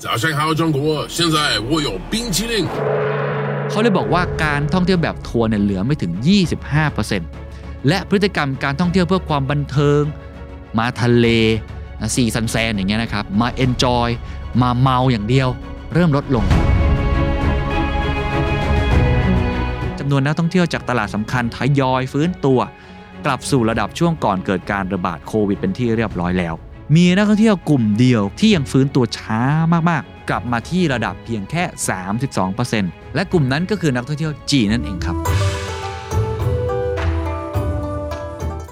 早上好，中国！现在我有冰淇淋。เขาเลยบอกว่าการท่องเที่ยวแบบทัวร์เนี่ยเหลือไม่ถึง 25%และพฤติกรรมการท่องเที่ยวเพื่อความบันเทิง มาทะเลสีซันแซนอย่างเงี้ยนะครับ มาเอนจอย มาเมาอย่างเดียว เริ่มลดลง จำนวนนักท่องเที่ยวจากตลาดสำคัญทยอยฟื้นตัว กลับสู่ระดับช่วงก่อนเกิดการระบาดโควิดเป็นที่เรียบร้อยแล้ว มีนักท่องเที่ยวกลุ่มเดียวที่ยังฟื้นตัวช้ามากๆ กลับมาที่ระดับเพียงแค่ 32%และกลุ่มนั้นก็คือนักท่องเที่ยวจีนนั่นเองครับ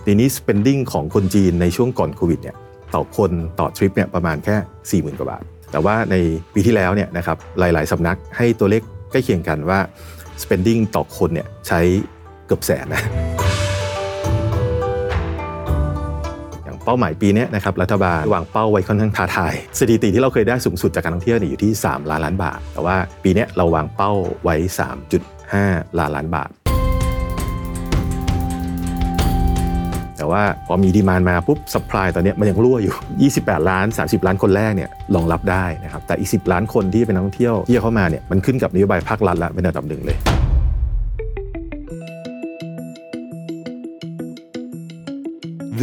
ทีนี้ spending ของคนจีนในช่วงก่อนโควิดเนี่ยต่อคนต่อทริปเนี่ยประมาณแค่ 40,000 กว่าบาท แต่ว่าในปีที่แล้วเนี่ยนะครับหลาย ๆ สำนักให้ตัวเลขใกล้เคียงกันว่า spending ต่อคนเนี่ยใช้เกือบแสนนะ เป้าหมายปีนี้นะครับรัฐบาลวางเป้าไว้ค่อนข้างท้าทายสถิติที่เราเคยได้สูงสุดจากการท่องเที่ยวอยู่ที่ 3 ล้านล้านบาท แต่ว่าปีนี้เราวางเป้าไว้ 3.5 ล้านล้านบาทแต่ว่าพอมีดีมานมาปุ๊บสป라이ตอนนี้มันยังรั่วอยู่ 28 ล้าน 30 ล้านคนแรกเนี่ยรองรับได้นะครับแต่อีก 10 ล้านคนที่เป็นนักท่องเที่ยวที่เข้ามาเนี่ยมันขึ้นกับนโยบายภาครัฐละเป็นอันดับหนึ่งเลย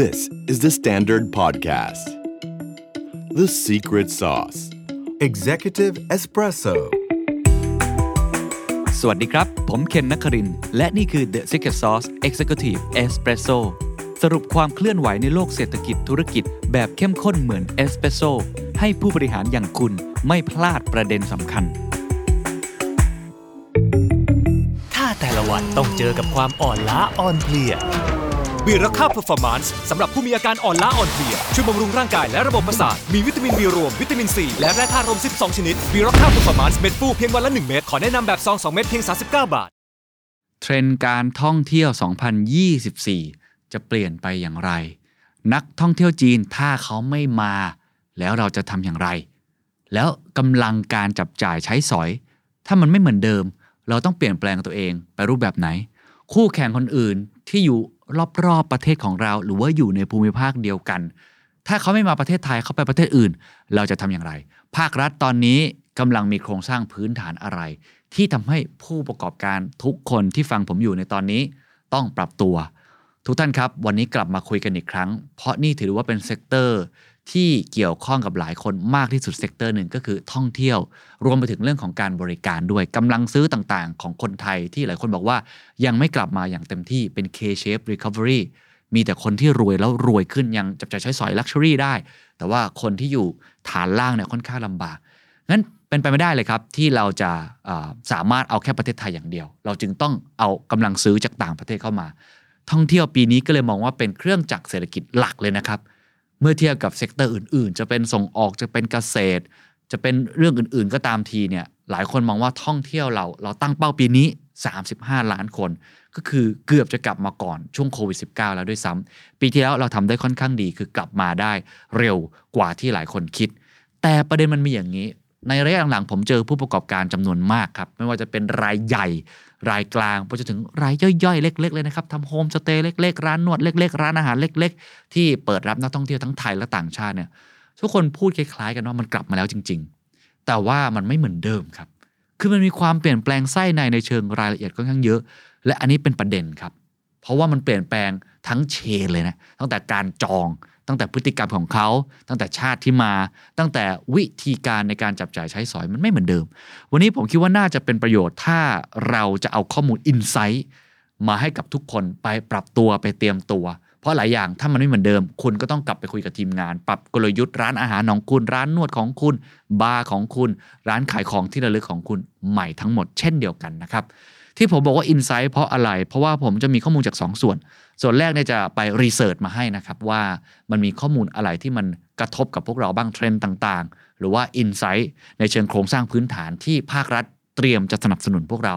This is the Standard Podcast. The Secret Sauce. Executive Espresso สวัสดีครับ ผมเคนนักครินทร์และนี่คือ The Secret Sauce Executive Espresso สรุปความเคลื่อนไหวในโลกเศรษฐกิจธุรกิจแบบเข้มข้นเหมือนเอสเปรสโซให้ผู้บริหารอย่างคุณไม่พลาดประเด็นสำคัญ ถ้าแต่ละวันต้องเจอกับความอ่อนล้าอ่อนเพลีย Berocca Performanceซ์สำหรับผู้มีอาการอ่อนล้าอ่อนเพลีย ช่วยบำรุงร่างกายและระบบประสาท มีวิตามินบีรวม วิตามินซีและแร่ธาตุรวม 12 ชนิด Berocca Performance เม็ดฟู่เพียงวันละ 1 เม็ดขอแนะนำแบบซอง 2 เม็ดเพียง 39 บาท เทรนด์การท่องเที่ยว 2024 จะเปลี่ยนไปอย่างไร นักท่องเที่ยวจีนถ้าเขาไม่มา แล้วเราจะทำอย่างไร แล้วกำลังการจับจ่ายใช้สอย ถ้ามันไม่เหมือนเดิม เราต้องเปลี่ยนแปลงตัวเองไปรูปแบบไหน คู่แข่งคนอื่นที่อยู่ รอบๆประเทศของเรา หรือว่าอยู่ในภูมิภาคเดียวกัน ถ้าเขาไม่มาประเทศไทยเขาไปประเทศอื่น เราจะทำอย่างไร ภาครัฐตอนนี้กำลังมีโครงสร้างพื้นฐานอะไร ที่ทำให้ผู้ประกอบการทุกคนที่ฟังผมอยู่ในตอนนี้ ต้องปรับตัว ทุกท่านครับ วันนี้กลับมาคุยกันอีกครั้ง เพราะนี่ถือว่าเป็น sector ที่เกี่ยวข้องกับหลายคนมากที่สุด sector หนึ่งก็คือท่องเที่ยว รวมไปถึงเรื่องของการบริการด้วยกำลังซื้อต่างๆ ของคนไทยที่หลายคนบอกว่ายังไม่กลับมาอย่างเต็มที่เป็น K-shape recovery มีแต่คนที่รวยแล้วรวยขึ้นยังจับจ่ายใช้สอย luxury ได้ แต่ว่าคนที่อยู่ฐานล่างเนี่ยค่อนข้างลำบากงั้นเป็นไปไม่ได้เลยครับ ที่เราจะสามารถเอาแค่ประเทศไทยอย่างเดียว เราจึงต้องเอากำลังซื้อจากต่างประเทศเข้ามา ท่องเที่ยวปีนี้ก็เลยมองว่าเป็นเครื่องจักรเศรษฐกิจหลักเลยนะครับ เมื่อเทียบกับ sector อื่นๆ จะเป็นส่งออกจะเป็นเกษตร จะเป็นเรื่องอื่นๆ ก็ตามทีเนี่ยหลายคนมองว่าท่องเที่ยวเราเราตั้งเป้าปีนี้ 35 ล้านคน ก็คือเกือบจะกลับมาก่อนช่วงโควิด -19 แล้วด้วยซ้ำปีที่แล้วเราทำได้ค่อนข้างดีคือกลับมาได้เร็วกว่าที่หลายคนคิด แต่ประเด็นมันมีอย่างนี้ ในระยะหลังๆผมเจอผู้ประกอบการจำนวนมากครับ ไม่ว่าจะเป็นรายใหญ่ รายกลางไปจนถึงรายย่อยๆ เล็ก ๆ เลยนะครับทำโฮมสเตย์เล็ก ๆ ร้านนวดเล็ก ๆ ร้านอาหารเล็ก ๆ ที่เปิดรับนักท่องเที่ยวทั้งไทยและต่างชาติเนี่ยทุกคนพูดคล้ายๆ กันว่ามันกลับมาแล้วจริง ๆ แต่ว่ามันไม่เหมือนเดิมครับ คือมันมีความเปลี่ยนแปลงไส้ในในเชิงรายละเอียดค่อนข้างเยอะ และอันนี้เป็นประเด็นครับ เพราะว่ามันเปลี่ยนแปลงทั้งเชนเลยนะตั้งแต่การจอง ตั้งแต่พฤติกรรมของเขา ตั้งแต่ชาติที่มา ตั้งแต่วิธีการในการจับจ่ายใช้สอยมันไม่เหมือนเดิม วันนี้ผมคิดว่าน่าจะเป็นประโยชน์ถ้าเราจะเอาข้อมูลอินไซต์มาให้กับทุกคนไปปรับตัวไปเตรียมตัว เพราะหลายอย่างถ้ามันไม่เหมือนเดิม คุณก็ต้องกลับไปคุยกับทีมงาน ปรับกลยุทธ์ร้านอาหารของคุณ ร้านนวดของคุณ บาร์ของคุณ ร้านขายของที่ระลึกของคุณใหม่ทั้งหมดเช่นเดียวกันนะครับ ที่ผมบอกว่า Insight เพราะอะไร เพราะว่าผมจะมีข้อมูลจาก 2 ส่วน ส่วนแรกเนี่ยจะไป research มาให้นะครับว่ามันมีข้อมูลอะไรที่มันกระทบกับพวกเราบ้างเทรนด์ต่างๆ หรือว่า Insight ในเชิงโครงสร้างพื้นฐานที่ภาครัฐเตรียมจะสนับสนุนพวกเรา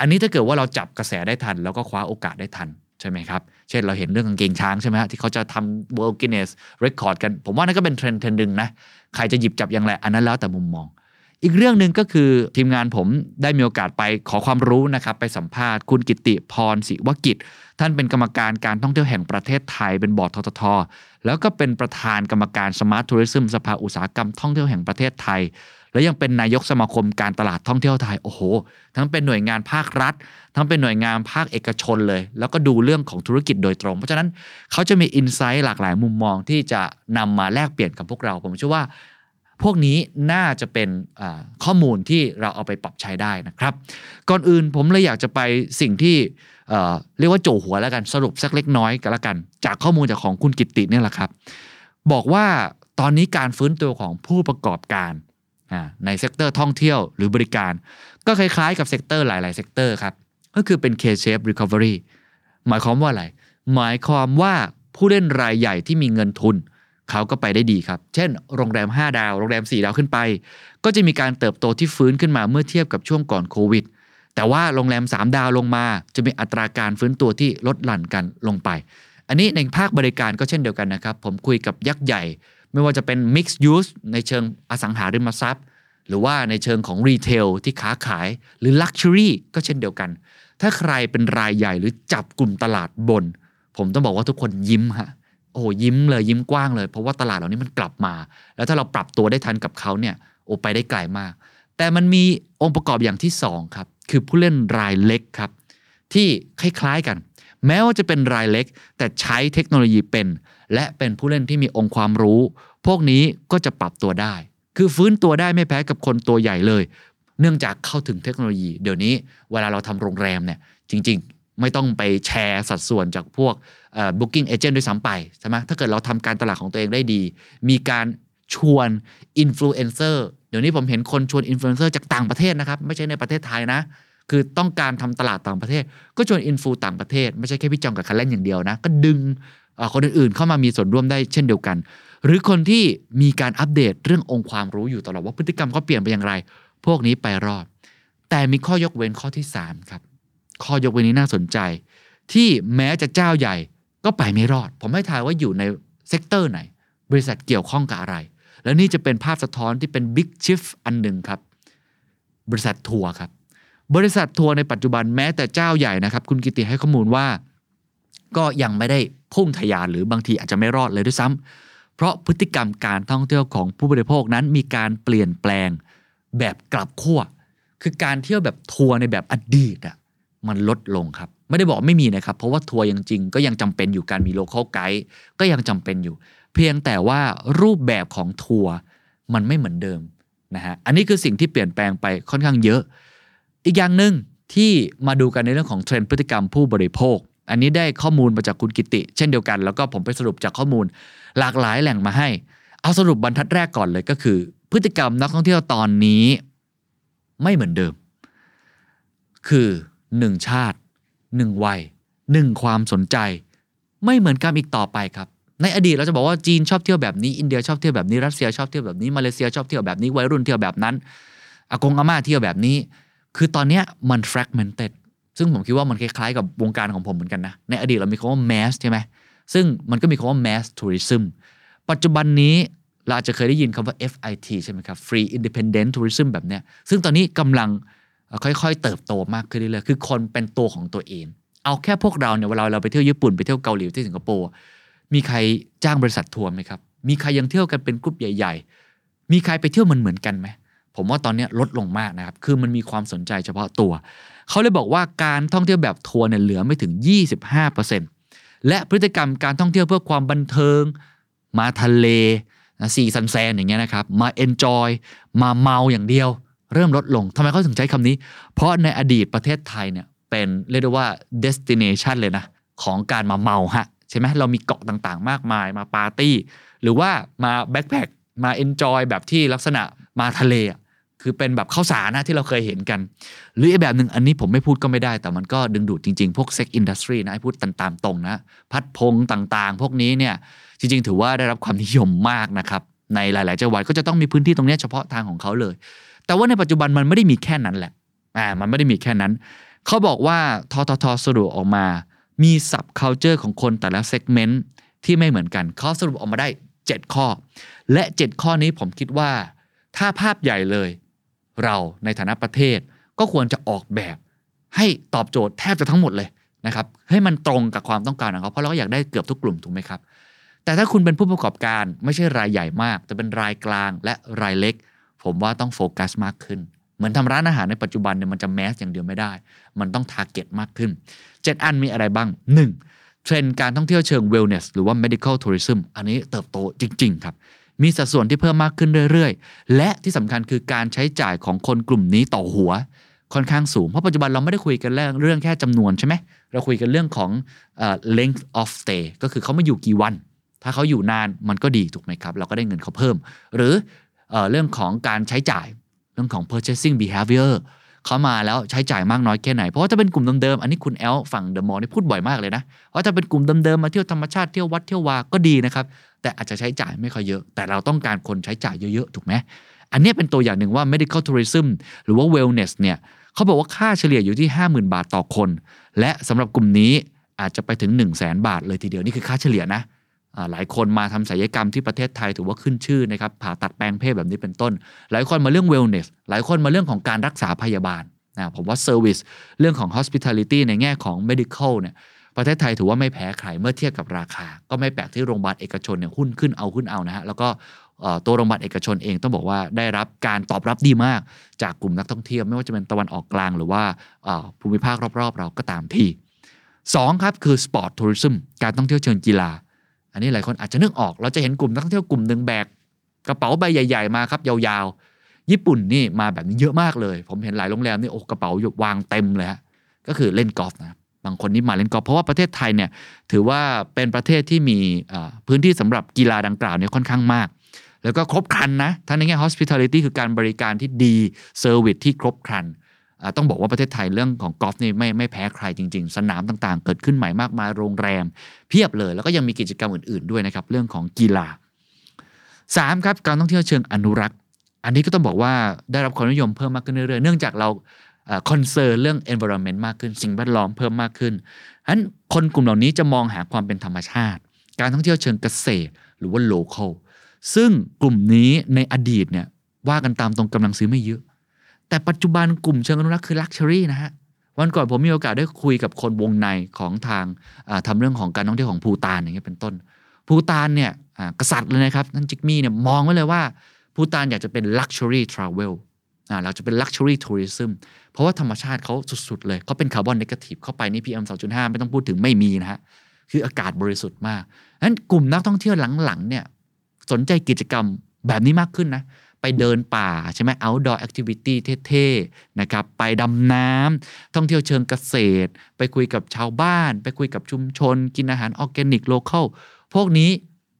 อันนี้ถ้าเกิดว่าเราจับกระแสได้ทัน แล้วก็คว้าโอกาสได้ทันใช่ไหมครับ เช่นเราเห็นเรื่องกางเกงช้างใช่ไหมฮะที่เขาจะทำ World Guinness Record กัน ผมว่านั่นก็เป็นเทรนด์เทรนด์หนึ่งนะ ใครจะหยิบจับอย่างไร อันนั้นแล้วแต่มุมมอง อีกเรื่องหนึ่งก็คือทีมงานผมได้มีโอกาสไปขอความรู้นะครับไปสัมภาษณ์คุณกิตติพรศิวะกิจ ท่านเป็นกรรมการการท่องเที่ยวแห่งประเทศไทยเป็นบอร์ดททท แล้วก็เป็นประธานกรรมการ Smart Tourism สภาอุตสาหกรรมท่องเที่ยวแห่งประเทศไทย แล้วยังเป็นนายกสมาคมการตลาดท่องเที่ยวไทยโอ้โห ทั้งเป็นหน่วยงานภาครัฐ ทั้งเป็นหน่วยงานภาคเอกชนเลย แล้วก็ดูเรื่องของธุรกิจโดยตรง เพราะฉะนั้นเขาจะมีอินไซต์หลากหลายมุมมองที่จะนำมาแลกเปลี่ยนกับพวกเรา ผมเชื่อว่า พวกนี้น่าจะเป็นข้อมูลที่เราเอาไปปรับใช้ได้นะครับ ก่อนอื่นผมเลยอยากจะไปสิ่งที่เเรียกว่าโจหัวแล้วกันสรุปสักเล็กน้อยกันละกัน จากข้อมูลจากของคุณกิตติเนี่ยแหละครับ บอกว่าตอนนี้การฟื้นตัวของผู้ประกอบการใน sector ท่องเที่ยวหรือบริการ ก็คล้ายๆกับ sector หลายๆ sector ครับก็คือเป็น K-shape recovery หมายความว่าอะไร หมายความว่าผู้เล่นรายใหญ่ที่มีเงินทุน เขาก็ไปได้ดีครับ เช่น โรงแรม 5 ดาว โรงแรม 4 ดาวขึ้นไป ก็จะมีการเติบโตที่ฟื้นขึ้นมาเมื่อเทียบกับช่วงก่อนโควิด แต่ว่าโรงแรม 3 ดาวลงมา จะมีอัตราการฟื้นตัวที่ลดหลั่นกันลงไป อันนี้ในภาคบริการก็เช่นเดียวกันนะครับ ผมคุยกับยักษ์ใหญ่ ไม่ว่าจะเป็น mixed use ในเชิงอสังหาริมทรัพย์ หรือว่าในเชิงของรีเทลที่ค้าขาย หรือ Luxury ก็เช่นเดียวกัน ถ้าใครเป็นรายใหญ่หรือจับกลุ่มตลาดบน ผมต้องบอกว่าทุกคนยิ้มฮะ โอ้โหยิ้มเลยยิ้มกว้างเลย เพราะว่าตลาดเหล่านี้มันกลับมา แล้วถ้าเราปรับตัวได้ทันกับเขาเนี่ยโอ้ไปได้ไกลมาก แต่มันมีองค์ประกอบอย่างที่สองครับคือผู้เล่นรายเล็กครับ ที่คล้ายๆกัน แม้ว่าจะเป็นรายเล็ก แต่ใช้เทคโนโลยีเป็น และเป็นผู้เล่นที่มีองค์ความรู้ พวกนี้ก็จะปรับตัวได้ คือฟื้นตัวได้ไม่แพ้กับคนตัวใหญ่เลย เนื่องจากเข้าถึงเทคโนโลยี เดี๋ยวนี้ เวลาเราทำโรงแรมเนี่ยจริง ๆ ไม่ต้องไปแชร์สัดส่วนจากพวก booking agent ด้วยซ้ำไปใช่ไหมถ้าเกิดเราทำการตลาดของตัวเองได้ดี มีการชวนอินฟลูเอนเซอร์เดี๋ยวนี้ผมเห็นคนชวนอินฟลูเอนเซอร์จากต่างประเทศนะครับ ไม่ใช่ในประเทศไทยนะ คือต้องการทำตลาดต่างประเทศ ก็ชวนอินฟลูต่างประเทศ ไม่ใช่แค่พี่จองกับคัลแลนอย่างเดียวนะ ก็ดึงคนอื่นๆเข้ามามีส่วนร่วมได้เช่นเดียวกัน หรือคนที่มีการอัปเดตเรื่ององค์ความรู้อยู่ตลอดว่าพฤติกรรมเขาเปลี่ยนไปอย่างไร พวกนี้ไปรอด แต่มีข้อยกเว้นข้อที่ 3 ครับ ข้อยกเว้นนี้น่าสนใจ ที่แม้จะเจ้าใหญ่ก็ไปไม่รอด ผมให้ทายว่าอยู่ใน sector ไหน บริษัทเกี่ยวข้องกับอะไร และนี่จะเป็นภาพสะท้อนที่เป็น big shift อันหนึ่งครับ บริษัททัวร์ครับ บริษัททัวร์ในปัจจุบันแม้แต่เจ้าใหญ่นะครับ คุณกิตติให้ข้อมูลว่า ก็ยังไม่ได้พุ่งทะยานหรือบางทีอาจจะไม่รอดเลยด้วยซ้ำเพราะพฤติกรรมการท่องเที่ยวของผู้บริโภคนั้นมีการเปลี่ยนแปลงแบบกลับขั้วคือการเที่ยวแบบทัวร์ในแบบอดีตอะ มันลดลงครับ ไม่ได้บอกไม่มีนะครับ เพราะว่าทัวร์ยังจริงก็ยังจำเป็นอยู่การมี local guide ก็ยังจำเป็นอยู่ เพียงแต่ว่ารูปแบบของทัวร์มันไม่เหมือนเดิมนะฮะอันนี้คือสิ่งที่เปลี่ยนแปลงไปค่อนข้างเยอะ อีกอย่างหนึ่งที่มาดูกันในเรื่องของเทรนด์พฤติกรรมผู้บริโภค อันนี้ได้ข้อมูลมาจากคุณกิติ เช่นเดียวกัน แล้วก็ผมไปสรุปจากข้อมูลหลากหลายแหล่งมาให้ เอาสรุปบรรทัดแรกก่อนเลยก็คือ พฤติกรรมนักท่องเที่ยวตอนนี้ไม่เหมือนเดิม คือ หนึ่งชาติหนึ่งวัยหนึ่งความสนใจ ไม่เหมือนกันอีกต่อไปครับ ในอดีตเราจะบอกว่าจีนชอบเที่ยวแบบนี้อินเดียชอบเที่ยวแบบนี้รัสเซียชอบเที่ยวแบบนี้มาเลเซียชอบเที่ยวแบบนี้วัยรุ่นเที่ยวแบบนั้นอากงอาม่าเที่ยวแบบนี้ คือตอนนี้มัน fragmented ซึ่งผมคิดว่ามันคล้ายๆกับวงการของผมเหมือนกันนะ ในอดีตเรามีคำว่า mass ใช่ไหมซึ่งมันก็มีคำว่า mass tourism ปัจจุบันนี้เราอาจจะเคยได้ยินคำว่า FIT ใช่ไหมครับ free independent tourism แบบเนี้ยซึ่งตอนนี้กำลัง ค่อยๆ เติบโตมากขึ้นเรื่อยๆคือคนเป็นตัวของตัวเอง เอาแค่พวกเราเนี่ยเวลาเราไปเที่ยวญี่ปุ่นไปเที่ยวเกาหลีที่สิงคโปร์มีใครจ้างบริษัททัวร์ไหมครับ มีใครยังเที่ยวกันเป็นกลุ่มใหญ่ ๆ มีใครไปเที่ยวมันเหมือนๆกันไหมผมว่าตอนนี้ลดลงมากนะครับ คือมันมีความสนใจเฉพาะตัว เขาเลยบอกว่าการท่องเที่ยวแบบทัวร์เนี่ยเหลือไม่ถึง 25%และพฤติกรรมการท่องเที่ยวเพื่อความบันเทิง มาทะเลนะ sea sun sand อย่างเงี้ยนะครับ มา enjoy มาเมาอย่างเดียว เริ่มลดลงทำไมเขาถึงใช้คำนี้ เพราะในอดีตประเทศไทยเนี่ยเป็นเรียกได้ว่า destination เลยนะ ของการมาเมาฮะใช่ไหมเรามีเกาะต่างๆ มากมายมาปาร์ตี้ หรือว่ามา backpack มา enjoy แบบที่ลักษณะมาทะเลคือเป็นแบบข้าวสารนะที่เราเคยเห็นกัน หรืออีกแบบหนึ่งอันนี้ผมไม่พูดก็ไม่ได้ แต่มันก็ดึงดูดจริง ๆ พวก sex industry นะให้พูดตามตรงนะ พัฒน์พงศ์ต่างๆ พวกนี้เนี่ยจริง ๆ ถือว่าได้รับความนิยมมากนะครับในหลาย ๆ จังหวัดก็จะต้องมีพื้นที่ตรงเนี้ยเฉพาะทางของเขาเลย แต่ว่าในปัจจุบันมันไม่ได้มีแค่นั้นแหละอ่ามันไม่ได้มีแค่นั้น เขาบอกว่าทททสรุปออกมา มีสับ culture ของคนแต่ละเซกเมนต์ที่ไม่เหมือนกัน เขาสรุปออกมาได้ 7 ข้อ และ 7 ข้อนี้ผมคิดว่า ถ้าภาพใหญ่เลย เราในฐานะประเทศก็ควรจะออกแบบ ให้ตอบโจทย์แทบจะทั้งหมดเลยนะครับให้มันตรงกับความต้องการของเขาเพราะเราก็อยากได้เกือบทุกกลุ่มถูกไหมครับแต่ถ้าคุณเป็นผู้ประกอบการไม่ใช่รายใหญ่มาก แต่เป็นรายกลางและรายเล็ก ผมว่าต้องโฟกัสมากขึ้น เหมือนทำร้านอาหารในปัจจุบันเนี่ยมันจะ mass อย่างเดียวไม่ได้ มันต้อง target มากขึ้น 7 อันมีอะไรบ้าง 1. เทรนด์การท่องเที่ยวเชิง wellness หรือว่า medical tourism อันนี้เติบโตจริง ๆ ครับมีสัดส่วนที่เพิ่มมากขึ้นเรื่อยๆ และที่สำคัญคือการใช้จ่ายของคนกลุ่มนี้ต่อหัว ค่อนข้างสูง เพราะปัจจุบันเราไม่ได้คุยกันเรื่องเรื่องแค่จำนวนใช่ไหม เราคุยกันเรื่องของ length of stay ก็คือเขามาอยู่กี่วัน ถ้าเขาอยู่นานมันก็ดีถูกไหมครับ เราก็ได้เงินเขาเพิ่ม หรือ เรื่องของการใช้จ่ายเรื่องของ purchasing behavior เขามาแล้วใช้จ่ายมากน้อยแค่ไหน เพราะว่าถ้าเป็นกลุ่มเดิมๆ อันนี้คุณแอลฝั่งเดอะมอลล์นี่พูดบ่อยมากเลยนะ เพราะถ้าเป็นกลุ่มเดิมๆ มาเที่ยวธรรมชาติเที่ยววัดเที่ยววา ก็ดีนะครับ แต่อาจจะใช้จ่ายไม่ค่อยเยอะ แต่เราต้องการคนใช้จ่ายเยอะๆ ถูกไหม อันนี้เป็นตัวอย่างหนึ่งว่า medical tourism หรือว่า wellness เนี่ยเขาบอกว่าค่าเฉลี่ยอยู่ที่ 50,000 บาทต่อคน และสำหรับกลุ่มนี้อาจจะไปถึง 1 0 0 0 0แบาทเลยทีเดียวนี่คือค่าเฉลี่ยนะ หลายคนมาทำศัลยกรรมที่ประเทศไทยถือว่าขึ้นชื่อนะครับผ่าตัดแปลงเพศแบบนี้เป็นต้น หลายคนมาเรื่อง wellness หลายคนมาเรื่องของการรักษาพยาบาลนะผมว่า service เรื่องของ hospitality ในแง่ของ medical เนี่ยประเทศไทยถือว่าไม่แพ้ใครเมื่อเทียบกับราคา ก็ไม่แปลกที่โรงพยาบาลเอกชนเนี่ยหุ้นขึ้นเอาขึ้นเอานะฮะแล้วก็ตัวโรงพยาบาลเอกชนเองต้องบอกว่าได้รับการตอบรับดีมากจากกลุ่มนักท่องเที่ยว ไม่ว่าจะเป็นตะวันออกกลางหรือว่าภูมิภาครอบๆ เราก็ตามทีสองครับคือ sport tourism การท่องเที่ยวเชิงกีฬา อันนี้หลายคนอาจจะนึกออก เราจะเห็นกลุ่มนักท่องเที่ยวกลุ่มหนึ่งแบกกระเป๋าใบใหญ่ ๆ มาครับยาวๆ ญี่ปุ่นนี่มาแบบนี้เยอะมากเลย ผมเห็นหลายโรงแรมนี่โอ้กระเป๋าวางเต็มเลยฮะก็คือเล่นกอล์ฟนะบางคนนี่มาเล่นกอล์ฟเพราะว่าประเทศไทยเนี่ยถือว่าเป็นประเทศที่มีพื้นที่สำหรับกีฬาดังกล่าวเนี่ยค่อนข้างมาก แล้วก็ครบครันนะทั้งในแง่ hospitality คือการบริการที่ดี service ที่ครบครัน ต้องบอกว่าประเทศไทยเรื่องของกอล์ฟนี่ไม่ไม่แพ้ใครจริง ๆ สนามต่างๆ เกิดขึ้นใหม่มากมายโรงแรม เพียบเลย แล้วก็ยังมีกิจกรรมอื่นๆด้วยนะครับเรื่องของกีฬา 3. ครับการท่องเที่ยวเชิงอนุรักษ์ อันนี้ก็ต้องบอกว่าได้รับความนิยมเพิ่มมากขึ้นเรื่อยๆเนื่องจากเราคอนเซิร์นเรื่อง environment มากขึ้น สิ่งแวดล้อมเพิ่มมากขึ้นฉะนั้นคนกลุ่มเหล่านี้จะมองหาความเป็นธรรมชาติ การท่องเที่ยวเชิงเกษตร หรือว่า local ซึ่งกลุ่มนี้ในอดีตเนี่ยว่ากันตามตรงกำลังซื้อไม่เยอะ แต่ปัจจุบันกลุ่มเชิงอนุรักษ์คือ luxury นะฮะวันก่อนผมมีโอกาสได้คุยกับคนวงในของทางอ่าทำเรื่องของการท่องเที่ยวของภูตานอย่างเงี้ยเป็นต้นภูตานเนี่ยกษัตริย์เลยนะครับนั่นจิกมี่เนี่ยมองไว้เลยว่าภูตานอยากจะเป็น luxury travel อ่าเราจะเป็น luxury tourism เพราะว่าธรรมชาติเขาสุด ๆ เลยเขาเป็น carbon negative เข้าไปนี่ PM 2.5ไม่ต้องพูดถึงไม่มีนะฮะคืออากาศบริสุทธิ์มากนั้นกลุ่มนักท่องเที่ยวหลังๆเนี่ยสนใจกิจกรรมแบบนี้มากขึ้นนะ ไปเดินป่าใช่ไหม outdoor activity เท่ๆนะครับไปดำน้ำท่องเที่ยวเชิงเกษตร ไปคุยกับชาวบ้าน ไปคุยกับชุมชน กินอาหาร organic localพวกนี้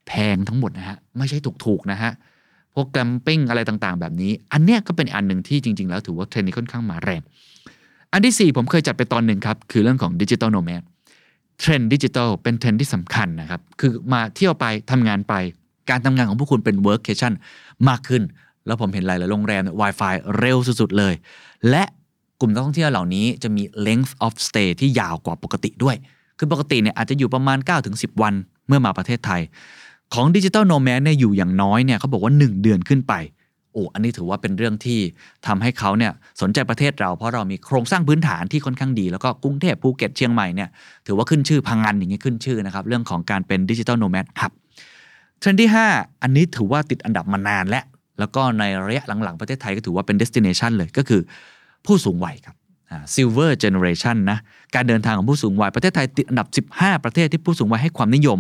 แพงทั้งหมดนะฮะ ไม่ใช่ถูกๆนะฮะพวก glamping อะไรต่างๆ แบบนี้ อันเนี้ยก็เป็นอันหนึ่งที่จริง ๆ แล้วถือว่าเทรนด์นี้ค่อนข้างมาแรง อันที่ 4 ผมเคยจัดไปตอนหนึ่งครับ คือเรื่องของดิจิ t a ลโนแมดเทรนด์ดิจิทัลเป็นเทรนด์ที่สำคัญนะครับ คือมาเที่ยวไปทำงานไป การทำงานของพวกคุณเป็น workcation มากขึ้น แล้วผมเห็นหลายๆโรงแรมเนี่ย Wi-Fi เร็วสุดๆเลย และกลุ่มนักท่องเที่ยวเหล่านี้จะมี length of stay ที่ยาวกว่าปกติด้วย คือปกติเนี่ยอาจจะอยู่ประมาณ 9-10 วันเมื่อมาประเทศไทย ของดิจิ t a ลโนแมดเนี่ยอยู่อย่างน้อยเนี่ยเขาบอกว่า 1 เดือนขึ้นไป โอ้ อันนี้ถือว่าเป็นเรื่องที่ทำให้เขาเนี่ยสนใจประเทศเราเพราะเรามีโครงสร้างพื้นฐานที่ค่อนข้างดี แล้วก็กรุงเทพภูเก็ตเชียงใหม่เนี่ยถือว่าขึ้นชื่อพังงานอย่างนี้ขึ้นชื่อนะครับเรื่องของการเป็นดิจิ t a ลโนแมดครับเทรนด์ที่ 5 อันนี้ถือว่าติดอันดับมานานแล้ว แล้วก็ในระยะหลังๆ ประเทศไทยก็ถือว่าเป็น destination เลยก็คือผู้สูงวัยครับ silver generation นะ การเดินทางของผู้สูงวัยประเทศไทยติดอันดับ 15 ประเทศที่ผู้สูงวัยให้ความนิยม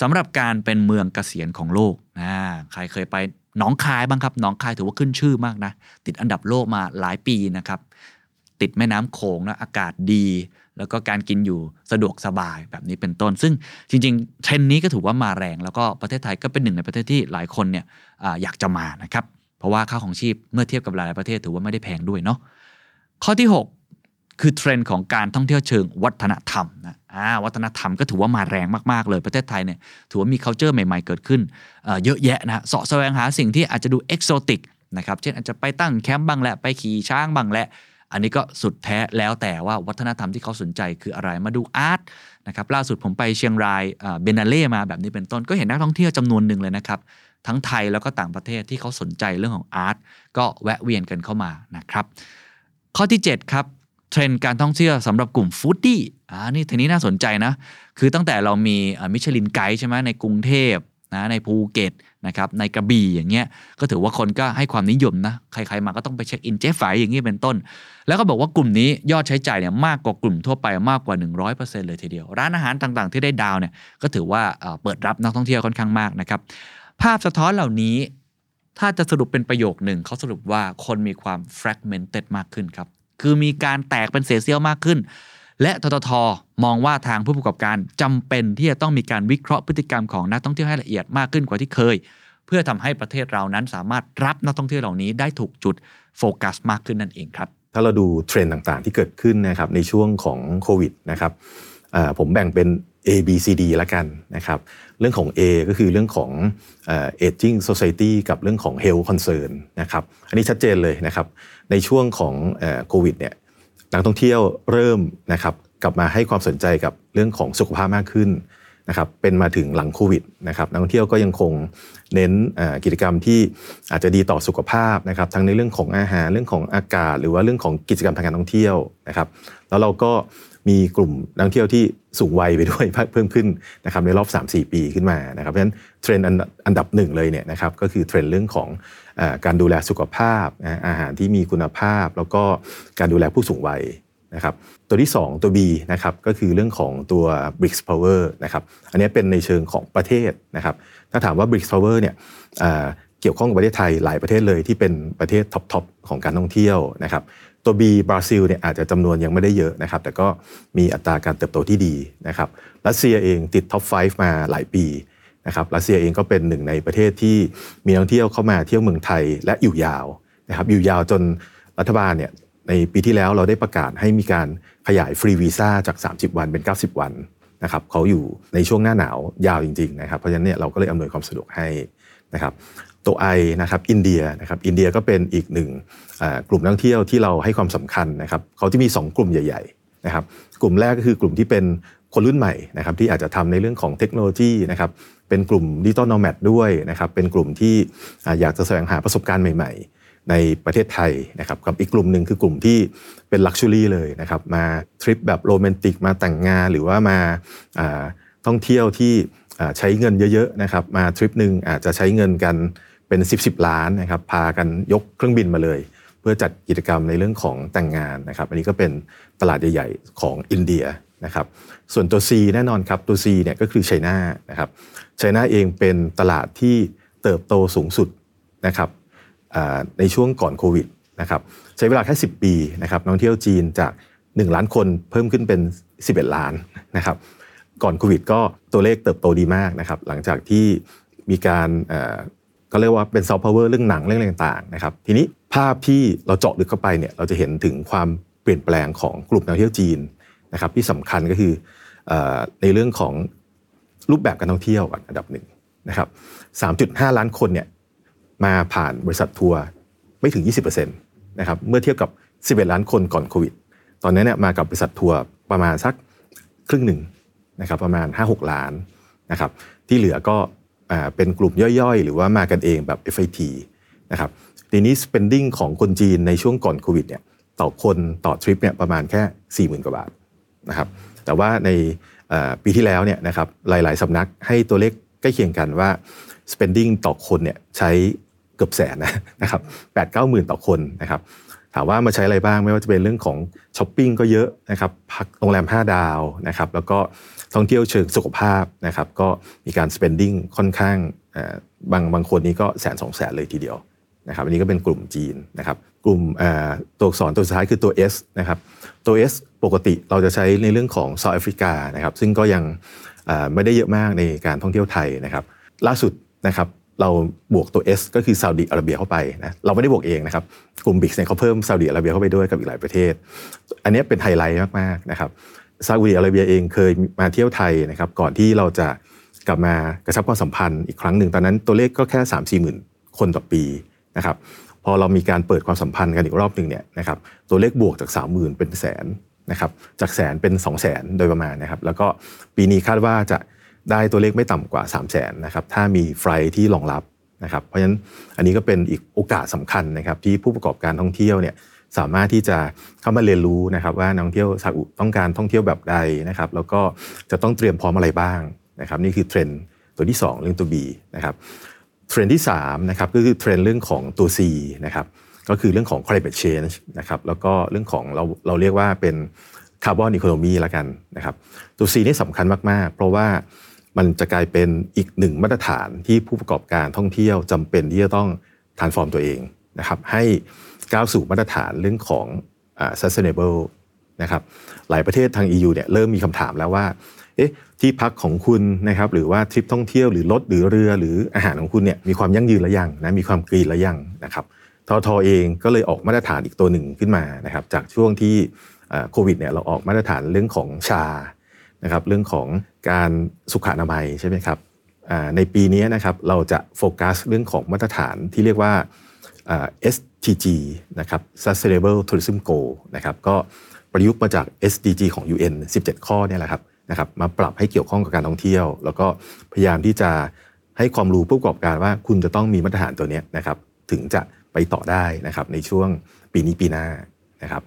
สำหรับการเป็นเมืองเกษียณของโลกนะใครเคยไปหนองคายบ้างครับหนองคายถือว่าขึ้นชื่อมากนะ ติดอันดับโลกมาหลายปีนะครับ ติดแม่น้ำโขงนะอากาศดี แล้วก็การกินอยู่สะดวกสบายแบบนี้เป็นต้น ซึ่งจริงๆเทรนด์นี้ก็ถือว่ามาแรง แล้วก็ประเทศไทยก็เป็นหนึ่งในประเทศที่หลายคนเนี่ยออยากจะมานะครับเพราะว่าค่าของชีพเมื่อเทียบกับหลายๆประเทศถือว่าไม่ได้แพงด้วยเนาะข้อที่ 6 คือเทรนด์ของการท่องเที่ยวเชิงวัฒนธรรมนะวัฒนธรรมก็ถือว่ามาแรงมากๆเลยประเทศไทยเนี่ยถือว่ามี culture ใหม่ๆเกิดขึ้นเยอะแยะนะฮะเสาะแสวงหาสิ่งที่อาจจะดู exotic นะครับเช่นอาจจะไปตั้งแคมป์บ้างแหละไปขี่ช้างบ้างแหละ อันนี้ก็สุดแท้แล้วแต่ว่าวัฒนธรรมที่เขาสนใจคืออะไรมาดูอาร์ตนะครับล่าสุดผมไปเชียงรายเบนนาเล่มาแบบนี้เป็นต้นก็เห็นนักท่องเที่ยวจำนวนหนึ่งเลยนะครับ ทั้งไทยแล้วก็ต่างประเทศที่เขาสนใจเรื่องของ art ก็แวะเวียนกันเข้ามานะครับ ข้อที่ 7 ครับเทรนด์การท่องเที่ยวสำหรับกลุ่ม foodie อ่านี่ทีนี้น่าสนใจนะ คือตั้งแต่เรามี Michelin Guide ใช่ไหมในกรุงเทพนะในภูเก็ต นะครับในกระบี่อย่างเงี้ยก็ถือว่าคนก็ให้ความนิยมนะใครๆมาก็ต้องไปเช็คอินเจ๊ไฝอย่างนี้เป็นต้น แล้วก็บอกว่ากลุ่มนี้ยอดใช้จ่ายเนี่ยมากกว่ากลุ่มทั่วไปมากกว่า 100%เลยทีเดียว ร้านอาหารต่างๆ ที่ได้ดาวเนี่ยก็ถือว่าเอ่อเปิดรับนักท่องเที่ยวค่อนข้างมากนะครับภาพสะท้อนเหล่านี้ถ้าจะสรุปเป็นประโยคหนึ่งเขาสรุปว่าคนมีความ fragmented มากขึ้นครับคือมีการแตกเป็นเศษเสี้ยวมากขึ้น และทททมองว่าทางผู้ประกอบการจำเป็นที่จะต้องมีการวิเคราะห์พฤติกรรมของนักท่องเที่ยวให้ละเอียดมากขึ้นกว่าที่เคย เพื่อทำให้ประเทศเรานั้นสามารถรับนักท่องเที่ยวเหล่านี้ได้ถูกจุดโฟกัสมากขึ้นนั่นเองครับ ถ้าเราดูเทรนด์ต่างๆ ที่เกิดขึ้นนะครับในช่วงของโควิดนะครับผมแบ่งเป็น A B C D ละกันนะครับเรื่องของ A ก็คือเรื่องของเอ่อ aging society กับเรื่องของ health concern นะครับอันนี้ชัดเจนเลยนะครับในช่วงของโควิดเนี่ย นักท่องเที่ยวเริ่มนะครับกลับมาให้ความสนใจกับเรื่องของสุขภาพมากขึ้นนะครับเป็นมาถึงหลังโควิดนะครับนักท่องเที่ยวก็ยังคงเน้นกิจกรรมที่อาจจะดีต่อสุขภาพนะครับทั้งในเรื่องของอาหารเรื่องของอากาศ หรือว่าเรื่องของกิจกรรมทางการท่องเที่ยวนะครับแล้วเราก็มีกลุ่มนักท่องเที่ยวที่สูงวัยไปด้วยเพิ่มขึ้นนะครับในรอบ 3-4 ปีขึ้นมานะครับเพราะฉะนั้นเทรนด์อันดับหนึ่งเลยเนี่ยนะครับก็คือเทรนด์เรื่องของ การดูแลสุขภาพอาหารที่มีคุณภาพ แล้วก็การดูแลผู้สูงวัยนะครับตัวที่ 2 ตัว B นะครับก็คือเรื่องของตัว BRICS Power นะครับอันนี้เป็นในเชิงของประเทศนะครับถ้าถามว่า BRICS Power เนี่ยเอ่อเกี่ยวข้องกับประเทศไทยหลายประเทศเลยที่เป็นประเทศ top ๆของการท่องเที่ยวนะครับตัว B บราซิลเนี่ยอาจจะจำนวนยังไม่ได้เยอะนะครับแต่ก็มีอัตราการเติบโตที่ดีนะครับรัสเซียเองติด top 5 มาหลายปี นะครับรัสเซียเองก็เป็นหนึ่งในประเทศที่มีนักท่องเที่ยวเข้ามาเที่ยวเมืองไทยและอยู่ยาวนะครับอยู่ยาวจนรัฐบาลเนี่ยในปีที่แล้วเราได้ประกาศให้มีการขยายฟรีวีซ่าจาก 30 วันเป็น 90 วันนะครับเขาอยู่ในช่วงหน้าหนาวยาวจริงๆนะครับเพราะฉะนั้นเนี่ยเราก็เลยอำนวยความสะดวกให้นะครับตัว I นะครับอินเดียนะครับอินเดียก็เป็นอีกหนึ่งกลุ่มนักท่องเที่ยวที่เราให้ความสำคัญนะครับเขาจะมี 2 กลุ่มใหญ่ ๆนะครับ กลุ่มแรกก็คือกลุ่มที่เป็นคนรุ่นใหม่นะครับที่อาจจะทำในเรื่องของเทคโนโลยีนะครับ เป็นกลุ่ม digital nomad ด้วยนะครับเป็นกลุ่มที่อยากจะแสวงหาประสบการณ์ใหม่ ๆ ในประเทศไทยนะครับกับอีกกลุ่มหนึ่งคือกลุ่มที่เป็น luxury เลยนะครับมาทริปแบบโรแมนติกมาแต่งงานหรือว่ามาท่องเที่ยวที่ใช้เงินเยอะๆนะครับมาทริปหนึ่งอาจจะใช้เงินกันเป็น 10ๆล้านนะครับพากันยกเครื่องบินมาเลย เพื่อจัดกิจกรรมในเรื่องของแต่งงานนะครับอันนี้ก็เป็นตลาดใหญ่ๆของอินเดียนะครับส่วนตัว C แน่นอนครับตัว C เนี่ยก็คือ China นะครับ ไชน่าเองเป็นตลาดที่เติบโตสูงสุดนะครับในช่วงก่อนโควิดนะครับใช้เวลาแค่ 10 ปีนะครับนักท่องเที่ยวจีนจาก 1 ล้านคนเพิ่มขึ้นเป็น 11 ล้านนะครับก่อนโควิดก็ตัวเลขเติบโตดีมากนะครับหลังจากที่มีการก็เรียกว่าเป็นซอฟต์พาวเวอร์เรื่องหนังเรื่องอะไรต่างๆนะครับทีนี้ภาพที่เราเจาะลึกเข้าไปเนี่ยเราจะเห็นถึงความเปลี่ยนแปลงของกลุ่มนักท่องเที่ยวจีนนะครับที่สำคัญก็คือในเรื่องของ รูปแบบการท่องเที่ยวก่อนอันดับหนึ่งนะครับ3.5 ล้านคนเนี่ยมาผ่านบริษัททัวร์ไม่ถึง 20%นะครับเมื่อเทียบกับ 11 ล้านคนก่อนโควิด ตอนนี้เนี่ยมากับบริษัททัวร์ประมาณสักครึ่งหนึ่งนะครับประมาณ 5-6 ล้านนะครับที่เหลือก็เป็นกลุ่มย่อยๆ หรือว่ามากันเองแบบ FIT นะครับทีนี้ spending ของคนจีนในช่วงก่อนโควิดเนี่ยต่อคนต่อทริปเนี่ยประมาณแค่ 40,000 กว่าบาทนะครับแต่ว่าใน ปีที่แล้วเนี่ยนะครับหลาย ๆสำนักให้ตัวเลขใกล้เคียงกันว่า spending ต่อคนเนี่ยใช้เกือบแสนนะนะครับแปดเก้าหมื่นต่อคนนะครับถามว่ามาใช้อะไรบ้างไม่ว่าจะเป็นเรื่องของช้อปปิ้งก็เยอะนะครับพักโรงแรม 5 ดาวนะครับแล้วก็ท่องเที่ยวเชิงสุขภาพนะครับก็มีการ spending ค่อนข้างบางบางคนนี้ก็แสนสองแสนเลยทีเดียวนะครับอันนี้ก็เป็นกลุ่มจีนนะครับกลุ่มตัวอักษรตัวสุดท้ายคือตัว S นะครับตัว S ปกติเราจะใช้ในเรื่องของ South Africa นะครับซึ่งก็ยังไม่ได้เยอะมากในการท่องเที่ยวไทยนะครับล่าสุดนะครับเราบวกตัว S ก็คือซาอุดิอาระเบียเข้าไปนะเราไม่ได้บวกเองนะครับกลุ่มบิ๊กเนี่ยเขาเพิ่มซาอุดิอาระเบียเข้าไปด้วยกับอีกหลายประเทศ อันนี้เป็นไฮไลท์มากๆนะครับซาอุดิอาระเบียเองเคยมาเที่ยวไทยนะครับก่อนที่เราจะกลับมากระชับความสัมพันธ์อีกครั้งหนึ่งตอนนั้นตัวเลขก็แค่ 3 4หมื่นคนต่อปีนะครับพอเรามีการเปิดความสัมพันธ์กันอีกรอบหนึ่งเนี่ยนะครับตัวเลขบวกจาก 3 0,000 เป็นแสน นะครับจากแสนเป็น2 0 0แสนโดยประมาณนะครับแล้วก็ปีนี้คาดว่าจะได้ตัวเลขไม่ต่ำกว่า 3 0 0แสนนะครับถ้ามีไฟล์ที่รองรับนะครับเพราะฉะนั้นอันนี้ก็เป็นอีกโอกาสสำคัญนะครับที่ผู้ประกอบการท่องเที่ยวเนี่ยสามารถที่จะเข้ามาเรียนรู้นะครับว่านักท่องเที่ยวซาอุต้องการท่องเที่ยวแบบใดนะครับแล้วก็จะต้องเตรียมพร้อมอะไรบ้างนะครับนี่คือเทรนด์ตัวที่ 2 เรื่องตัว B นะครับเทรนด์ที่3นะครับก็คือเทรนด์เรื่องของตัว C นะครับ ก็คือเรื่องของ climate change นะครับแล้วก็เรื่องของเราเราเรียกว่าเป็น carbon economy ละกันนะครับตัว C นี่สำคัญมาก ๆ เพราะว่ามันจะกลายเป็นอีกหนึ่งมาตรฐานที่ผู้ประกอบการท่องเที่ยวจำเป็นที่จะต้อง transform ตัวเองนะครับให้ก้าวสู่มาตรฐานเรื่องของ sustainable นะครับหลายประเทศทาง EU เนี่ยเริ่มมีคำถามแล้วว่าเอ๊ะที่พักของคุณนะครับหรือว่าทริปท่องเที่ยวหรือรถหรือเรือหรืออาหารของคุณเนี่ยมีความยั่งยืนหรือยังนะมีความกรีนหรือยังนะครับ ทอทอเองก็เลยออกมาตรฐานอีกตัวหนึ่งขึ้นมานะครับจากช่วงที่โควิดเนี่ยเราออกมาตรฐานเรื่องของชานะครับเรื่องของการสุขอนามัยใช่ไหมครับในปีนี้นะครับเราจะโฟกัสเรื่องของมาตรฐานที่เรียกว่า STG นะครับ Sustainable Tourism Goal นะครับก็ประยุกต์มาจาก SDG ของ UN 17 ข้อเนี่ยแหละครับนะครับมาปรับให้เกี่ยวข้องกับการท่องเที่ยว แล้วก็พยายามที่จะให้ความรู้ผู้ประกอบการว่าคุณจะต้องมีมาตรฐานตัวนี้นะครับถึงจะ ไปต่อได้นะครับในช่วงปีนี้ปีหน้านะครับ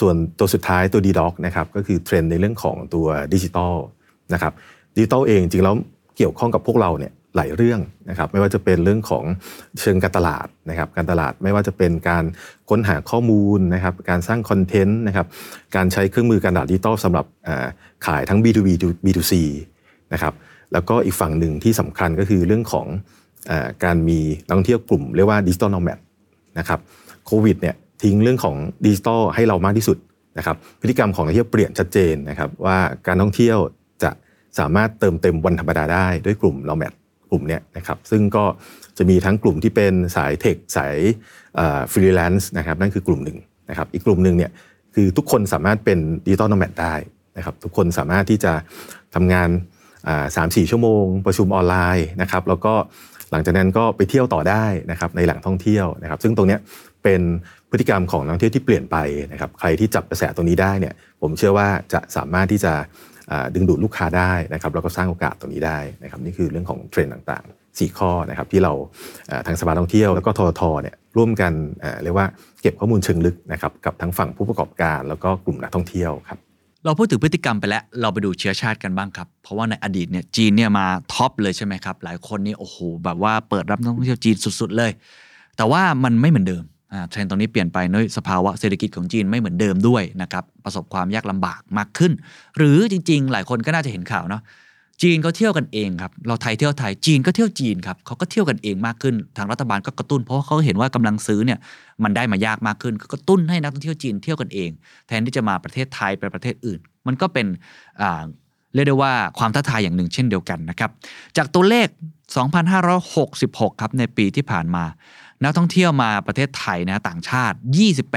ส่วนตัวสุดท้ายตัว D-Doc นะครับก็คือเทรนด์ในเรื่องของตัวดิจิทัลนะครับดิจิทัลเองจริงแล้วเกี่ยวข้องกับพวกเราเนี่ยหลายเรื่องนะครับไม่ว่าจะเป็นเรื่องของเชิงการตลาดนะครับการตลาดไม่ว่าจะเป็นการค้นหาข้อมูลนะครับการสร้าง content นะครับการใช้เครื่องมือการตลาดดิจิตอลสำหรับขายทั้ง B2B B2C นะครับแล้วก็อีกฝั่งหนึ่งที่สำคัญก็คือเรื่องของ การมีนักท่องเที่ยวกลุ่มเรียกว่า digital nomad นะครับโควิดเนี่ยทิ้งเรื่องของดิจิตอลให้เรามากที่สุดนะครับพฤติกรรมของนักท่องเที่ยวเปลี่ยนชัดเจนนะครับว่าการท่องเที่ยวจะสามารถเติมเต็มวันธรรมดาได้ด้วยกลุ่ม nomad กลุ่มนี้นะครับซึ่งก็จะมีทั้งกลุ่มที่เป็นสาย tech สายฟรีแลนซ์นะครับนั่นคือกลุ่มหนึ่งนะครับอีกกลุ่มหนึ่งเนี่ยคือทุกคนสามารถเป็น digital nomad ได้นะครับทุกคนสามารถที่จะทำงานสามสี่ชั่วโมง ประชุมออนไลน์นะครับแล้วก็ หลังจากนั้นก็ไปเที่ยวต่อได้นะครับในแหล่งท่องเที่ยวนะครับ ซึ่งตรงนี้เป็นพฤติกรรมของนักท่องเที่ยวที่เปลี่ยนไปนะครับใครที่จับกระแสตรงนี้ได้เนี่ยผมเชื่อว่าจะสามารถที่จะดึงดูดลูกค้าได้นะครับแล้วก็สร้างโอกาสตรงนี้ได้นะครับนี่คือเรื่องของเทรนด์ต่างๆ 4 ข้อนะครับที่เราทางสภาท่องเที่ยวแล้วก็ททเนี่ยร่วมกันเรียกว่าเก็บข้อมูลเชิงลึกนะครับกับทั้งฝั่งผู้ประกอบการ แล้วก็กลุ่มนักท่องเที่ยวครับ เราพูดถึงพฤติกรรมไปแล้ว เราไปดูเชื้อชาติกันบ้างครับ เพราะว่าในอดีตเนี่ยจีนเนี่ยมาท็อปเลยใช่ไหมครับ หลายคนนี่โอ้โหแบบว่าเปิดรับนักท่องเที่ยวจีนสุด ๆ เลย แต่ว่ามันไม่เหมือนเดิมเทรนด์ตอนนี้เปลี่ยนไปด้วยสภาวะเศรษฐกิจของจีนไม่เหมือนเดิมด้วยนะครับประสบความยากลำบากมากขึ้น หรือจริง ๆ หลายคนก็น่าจะเห็นข่าวเนาะ จีนก็เที่ยวกันเองครับ เราไทยเที่ยวไทย จีนก็เที่ยวจีนครับเขาก็เที่ยวกันเองมากขึ้น ทางรัฐบาลก็กระตุ้น เพราะเขาเห็นว่ากำลังซื้อเนี่ยมันได้มายากมากขึ้น ก็กระตุ้นให้นักท่องเที่ยวจีนเที่ยวกันเอง แทนที่จะมาประเทศไทยไปประเทศอื่น มันก็เป็นเรียกได้ว่าความท้าทายอย่างหนึ่งเช่นเดียวกันนะครับ จากตัวเลข 2,566 ครับในปีที่ผ่านมา นักท่องเที่ยวมาประเทศไทยนะต่างชาติ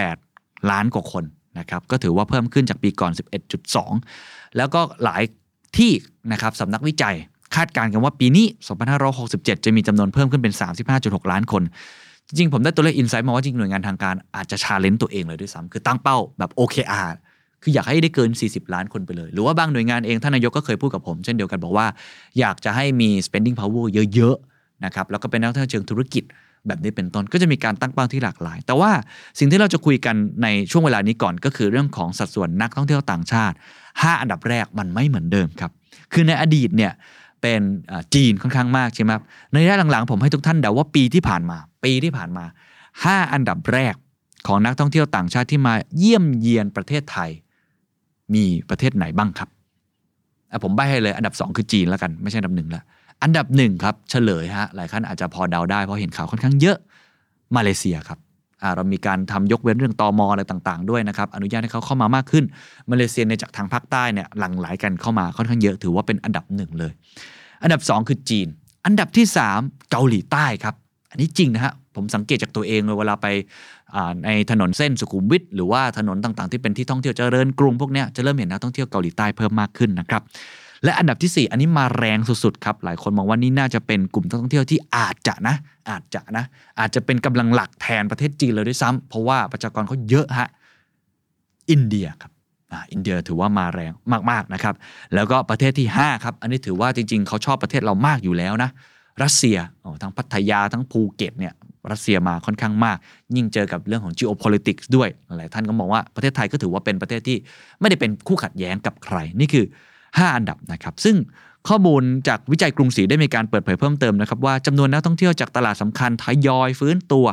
28 ล้านกว่าคนนะครับ ก็ถือว่าเพิ่มขึ้นจากปีก่อน 11.2 แล้วก็หลาย ที่นะครับสำนักวิจัยคาดการณ์กันว่าปีนี้ 2567 จะมีจำนวนเพิ่มขึ้นเป็น 35.6 ล้านคน จริงผมได้ตัวเลข insight มาว่าจริงหน่วยงานทางการอาจจะ challenge ตัวเองเลยด้วยซ้ำคือตั้งเป้าแบบ OKR คืออยากให้ได้เกิน 40 ล้านคนไปเลย หรือว่าบางหน่วยงานเองท่านนายกก็เคยพูดกับผม เช่นเดียวกันบอกว่า อยากจะให้มี spending power เยอะๆนะครับแล้วก็เป็นนักท่องเที่ยวเชิงธุรกิจแบบนี้เป็นต้นก็จะมีการตั้งเป้าที่หลากหลาย แต่ว่าสิ่งที่เราจะคุยกันในช่วงเวลานี้ก่อนก็คือเรื่องของสัดส่วนนักท่องเที่ยวต่างชาติ 5 อันดับแรกมันไม่เหมือนเดิมครับ คือในอดีตเนี่ยเป็นจีนค่อนข้างมากใช่ไหมครับในระยะหลังๆ ผมให้ทุกท่านเดาว่าปีที่ผ่านมา ปีที่ผ่านมา 5 อันดับแรกของนักท่องเที่ยวต่างชาติที่มาเยี่ยมเยียนประเทศไทย มีประเทศไหนบ้างครับผมใบให้เลยอันดับ 2 คือจีนแล้วกันไม่ใช่อันดับหนึ่งล้วอันดับหนึ่งครับเฉลยฮะหลายท่านอาจจะพอเดาได้เพราะเห็นข่าวค่อนข้างเยอะมาเลเซียครับ เรามีการทำยกเว้นเรื่องตอมออะไรต่างๆ ด้วยนะครับ อนุญาตให้เขาเข้ามามากขึ้น มาเลเซียในจากทางภาคใต้เนี่ยหลั่งไหลกันเข้ามาค่อนข้างเยอะถือว่าเป็นอันดับหนึ่งเลย อันดับ 2 คือจีน อันดับที่ 3 เกาหลีใต้ครับ อันนี้จริงนะฮะผมสังเกตจากตัวเองเลยเวลาไปในถนนเส้นสุขุมวิทหรือว่าถนนต่างๆ ที่เป็นที่ท่องเที่ยวเจริญกรุงพวกนี้จะเริ่มเห็นนักท่องเที่ยวเกาหลีใต้เพิ่มมากขึ้นนะครับ และอันดับที่ 4 อันนี้มาแรงสุดๆครับหลายคนมองว่านี่น่าจะเป็นกลุ่มท่องเที่ยวที่อาจจะนะอาจจะนะอาจจะเป็นกำลังหลักแทนประเทศจีนเลยด้วยซ้ำเพราะว่าประชากรเขาเยอะฮะอินเดียครับอินเดียถือว่ามาแรงมากๆนะครับแล้วก็ประเทศที่5ครับอันนี้ถือว่าจริงๆเขาชอบประเทศเรามากอยู่แล้วนะรัสเซียทั้งพัทยาทั้งภูเก็ตเนี่ยรัสเซียมาค่อนข้างมาก ยิ่งเจอกับเรื่องของ geopolitics ด้วยหลายท่านก็มองว่าประเทศไทยก็ถือว่าเป็นประเทศที่ไม่ได้เป็นคู่ขัดแย้งกับใคร นี่คือ 5 อันดับนะครับ ซึ่งข้อมูลจากวิจัยกรุงศรีได้มีการเปิดเผยเพิ่มเติมนะครับว่าจำนวนนักท่องเที่ยวจากตลาดสำคัญทยอยฟื้นตัว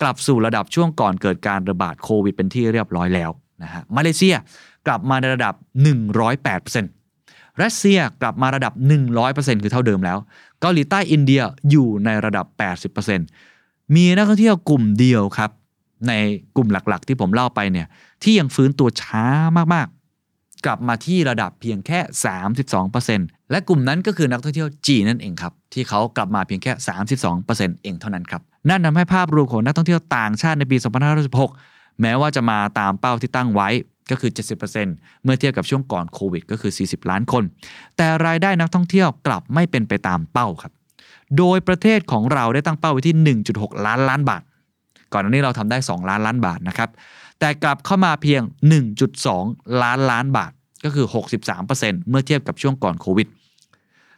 กลับสู่ระดับช่วงก่อนเกิดการระบาดโควิดเป็นที่เรียบร้อยแล้วนะฮะมาเลเซียกลับมาในระดับ 108%รัสเซียกลับมาระดับ 100%คือเท่าเดิมแล้ว เกาหลีใต้อินเดียอยู่ในระดับ 80%มีนักท่องเที่ยวกลุ่มเดียวครับ ในกลุ่มหลักๆ ที่ผมเล่าไปเนี่ยที่ยังฟื้นตัวช้ามากๆ กลับมาที่ระดับเพียงแค่ 32%และกลุ่มนั้นก็คือนักท่องเที่ยวจีนนั่นเองครับ ที่เขากลับมาเพียงแค่ 32%เองเท่านั้นครับ นั่นทำให้ภาพรวมของนักท่องเที่ยวต่างชาติในปี 2566 แม้ว่าจะมาตามเป้าที่ตั้งไว้ก็คือ 70%เมื่อเทียบกับช่วงก่อนโควิดก็คือ 40 ล้านคน แต่รายได้นักท่องเที่ยวกลับไม่เป็นไปตามเป้าครับ โดยประเทศของเราได้ตั้งเป้าไว้ที่ 1.6 ล้านล้านบาท ก่อนหน้านี้เราทำได้ 2 ล้านล้านบาทนะครับ แต่กลับเข้ามาเพียง 1.2 ล้านล้านบาทก็คือ 63%เมื่อเทียบกับช่วงก่อนโควิด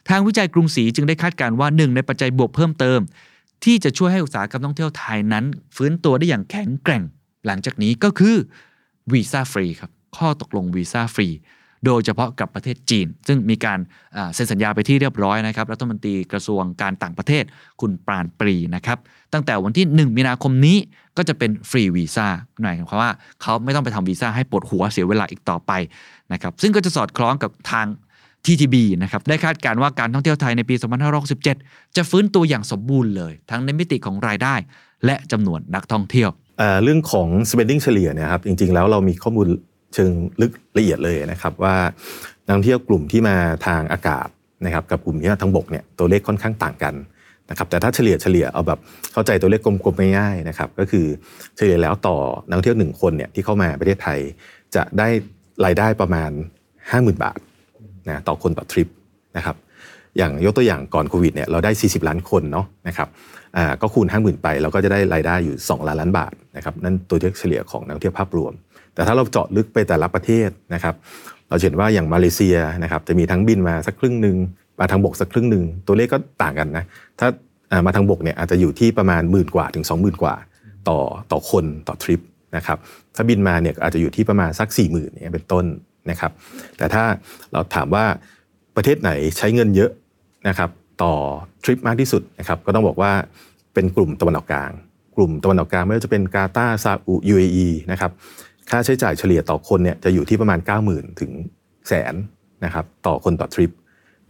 ทางวิจัยกรุงศรีจึงได้คาดการณ์ว่าหนึ่งในปัจจัยบวกเพิ่มเติม ที่จะช่วยให้อุตสาหกรรมท่องเที่ยวไทยนั้น ฟื้นตัวได้อย่างแข็งแกร่ง หลังจากนี้ก็คือวีซ่าฟรีครับข้อตกลงวีซ่าฟรีโดยเฉพาะกับประเทศจีน ซึ่งมีการเซ็นสัญญาไปที่เรียบร้อยนะครับรัฐมนตรีกระทรวงการต่างประเทศคุณปานปรีย์นะครับ ตั้งแต่วันที่ 1 มีนาคมนี้ก็จะเป็นฟรีวีซ่าหมายความว่าเขาไม่ต้องไปทำวีซ่าให้ปวดหัวเสียเวลาอีกต่อไปนะครับซึ่งก็จะสอดคล้องกับทาง TTB นะครับได้คาดการณ์ว่าการท่องเที่ยวไทยในปี 2567 จะฟื้นตัวอย่างสมบูรณ์เลย ทั้งในมิติของรายได้ และจำนวนนักท่องเที่ยวเเรื่องของ spending เฉลี่ยเนี่ยครับจริง ๆ แล้วเรามีข้อมูลเชิงลึกละเอียดเลยนะครับว่านักท่องเที่ยวกลุ่มที่มาทางอากาศนะครับกับกลุ่มที่มาทางบกเนี่ยตัวเลขค่อนข้างต่างกัน นะครับแต่ถ้าเฉลี่ยเฉลี่ยเอาแบบเข้าใจตัวเลขกลมๆง่ายๆนะครับก็คือเฉลี่ยแล้วต่อนักท่องเที่ยวหนึ่งคนเนี่ยที่เข้ามาประเทศไทยจะได้รายได้ประมาณ 50,000 บาทนะต่อคนต่อทริปนะครับอย่างยกตัวอย่างก่อนโควิดเนี่ยเราได้ 40 ล้านคนเนาะนะครับอ่าก็คูณ 50,000 ไปเราก็จะได้รายได้อยู่ 2 ล้านล้านบาทนะครับนั่นตัวเลขเฉลี่ยของนักท่องเที่ยวภาพรวม แต่ถ้าเราเจาะลึกไปแต่ละประเทศนะครับเราเห็นว่าอย่างมาเลเซียนะครับจะมีทั้งบินมาสักครึ่งหนึ่ง มาทางบกสักครึ่งหนึ่งตัวเลขก็ต่างกันนะถ้ามาทางบกเนี่ยอาจจะอยู่ที่ประมาณหมื่นกว่าถึง 20,000 กว่า ต่อต่อคนต่อทริปนะครับถ้าบินมาเนี่ยอาจจะอยู่ที่ประมาณสัก 4 0,000เนี่ยเป็นต้นนะครับ แต่ถ้าเราถามว่าประเทศไหนใช้เงินเยอะนะครับต่อทริปมากที่สุดนะครับก็ต้องบอกว่าเป็นกลุ่มตะวันออกกลาง กลุ่มตะวันออกกลางไม่ว่าจะเป็นกาตาร์ซาอุ UAE นะครับค่าใช้จ่ายเฉลี่ยต่อคนเนี่ยจะอยู่ที่ประมาณ 90,000 ถึงแสนนะครับต่อคนต่อทริป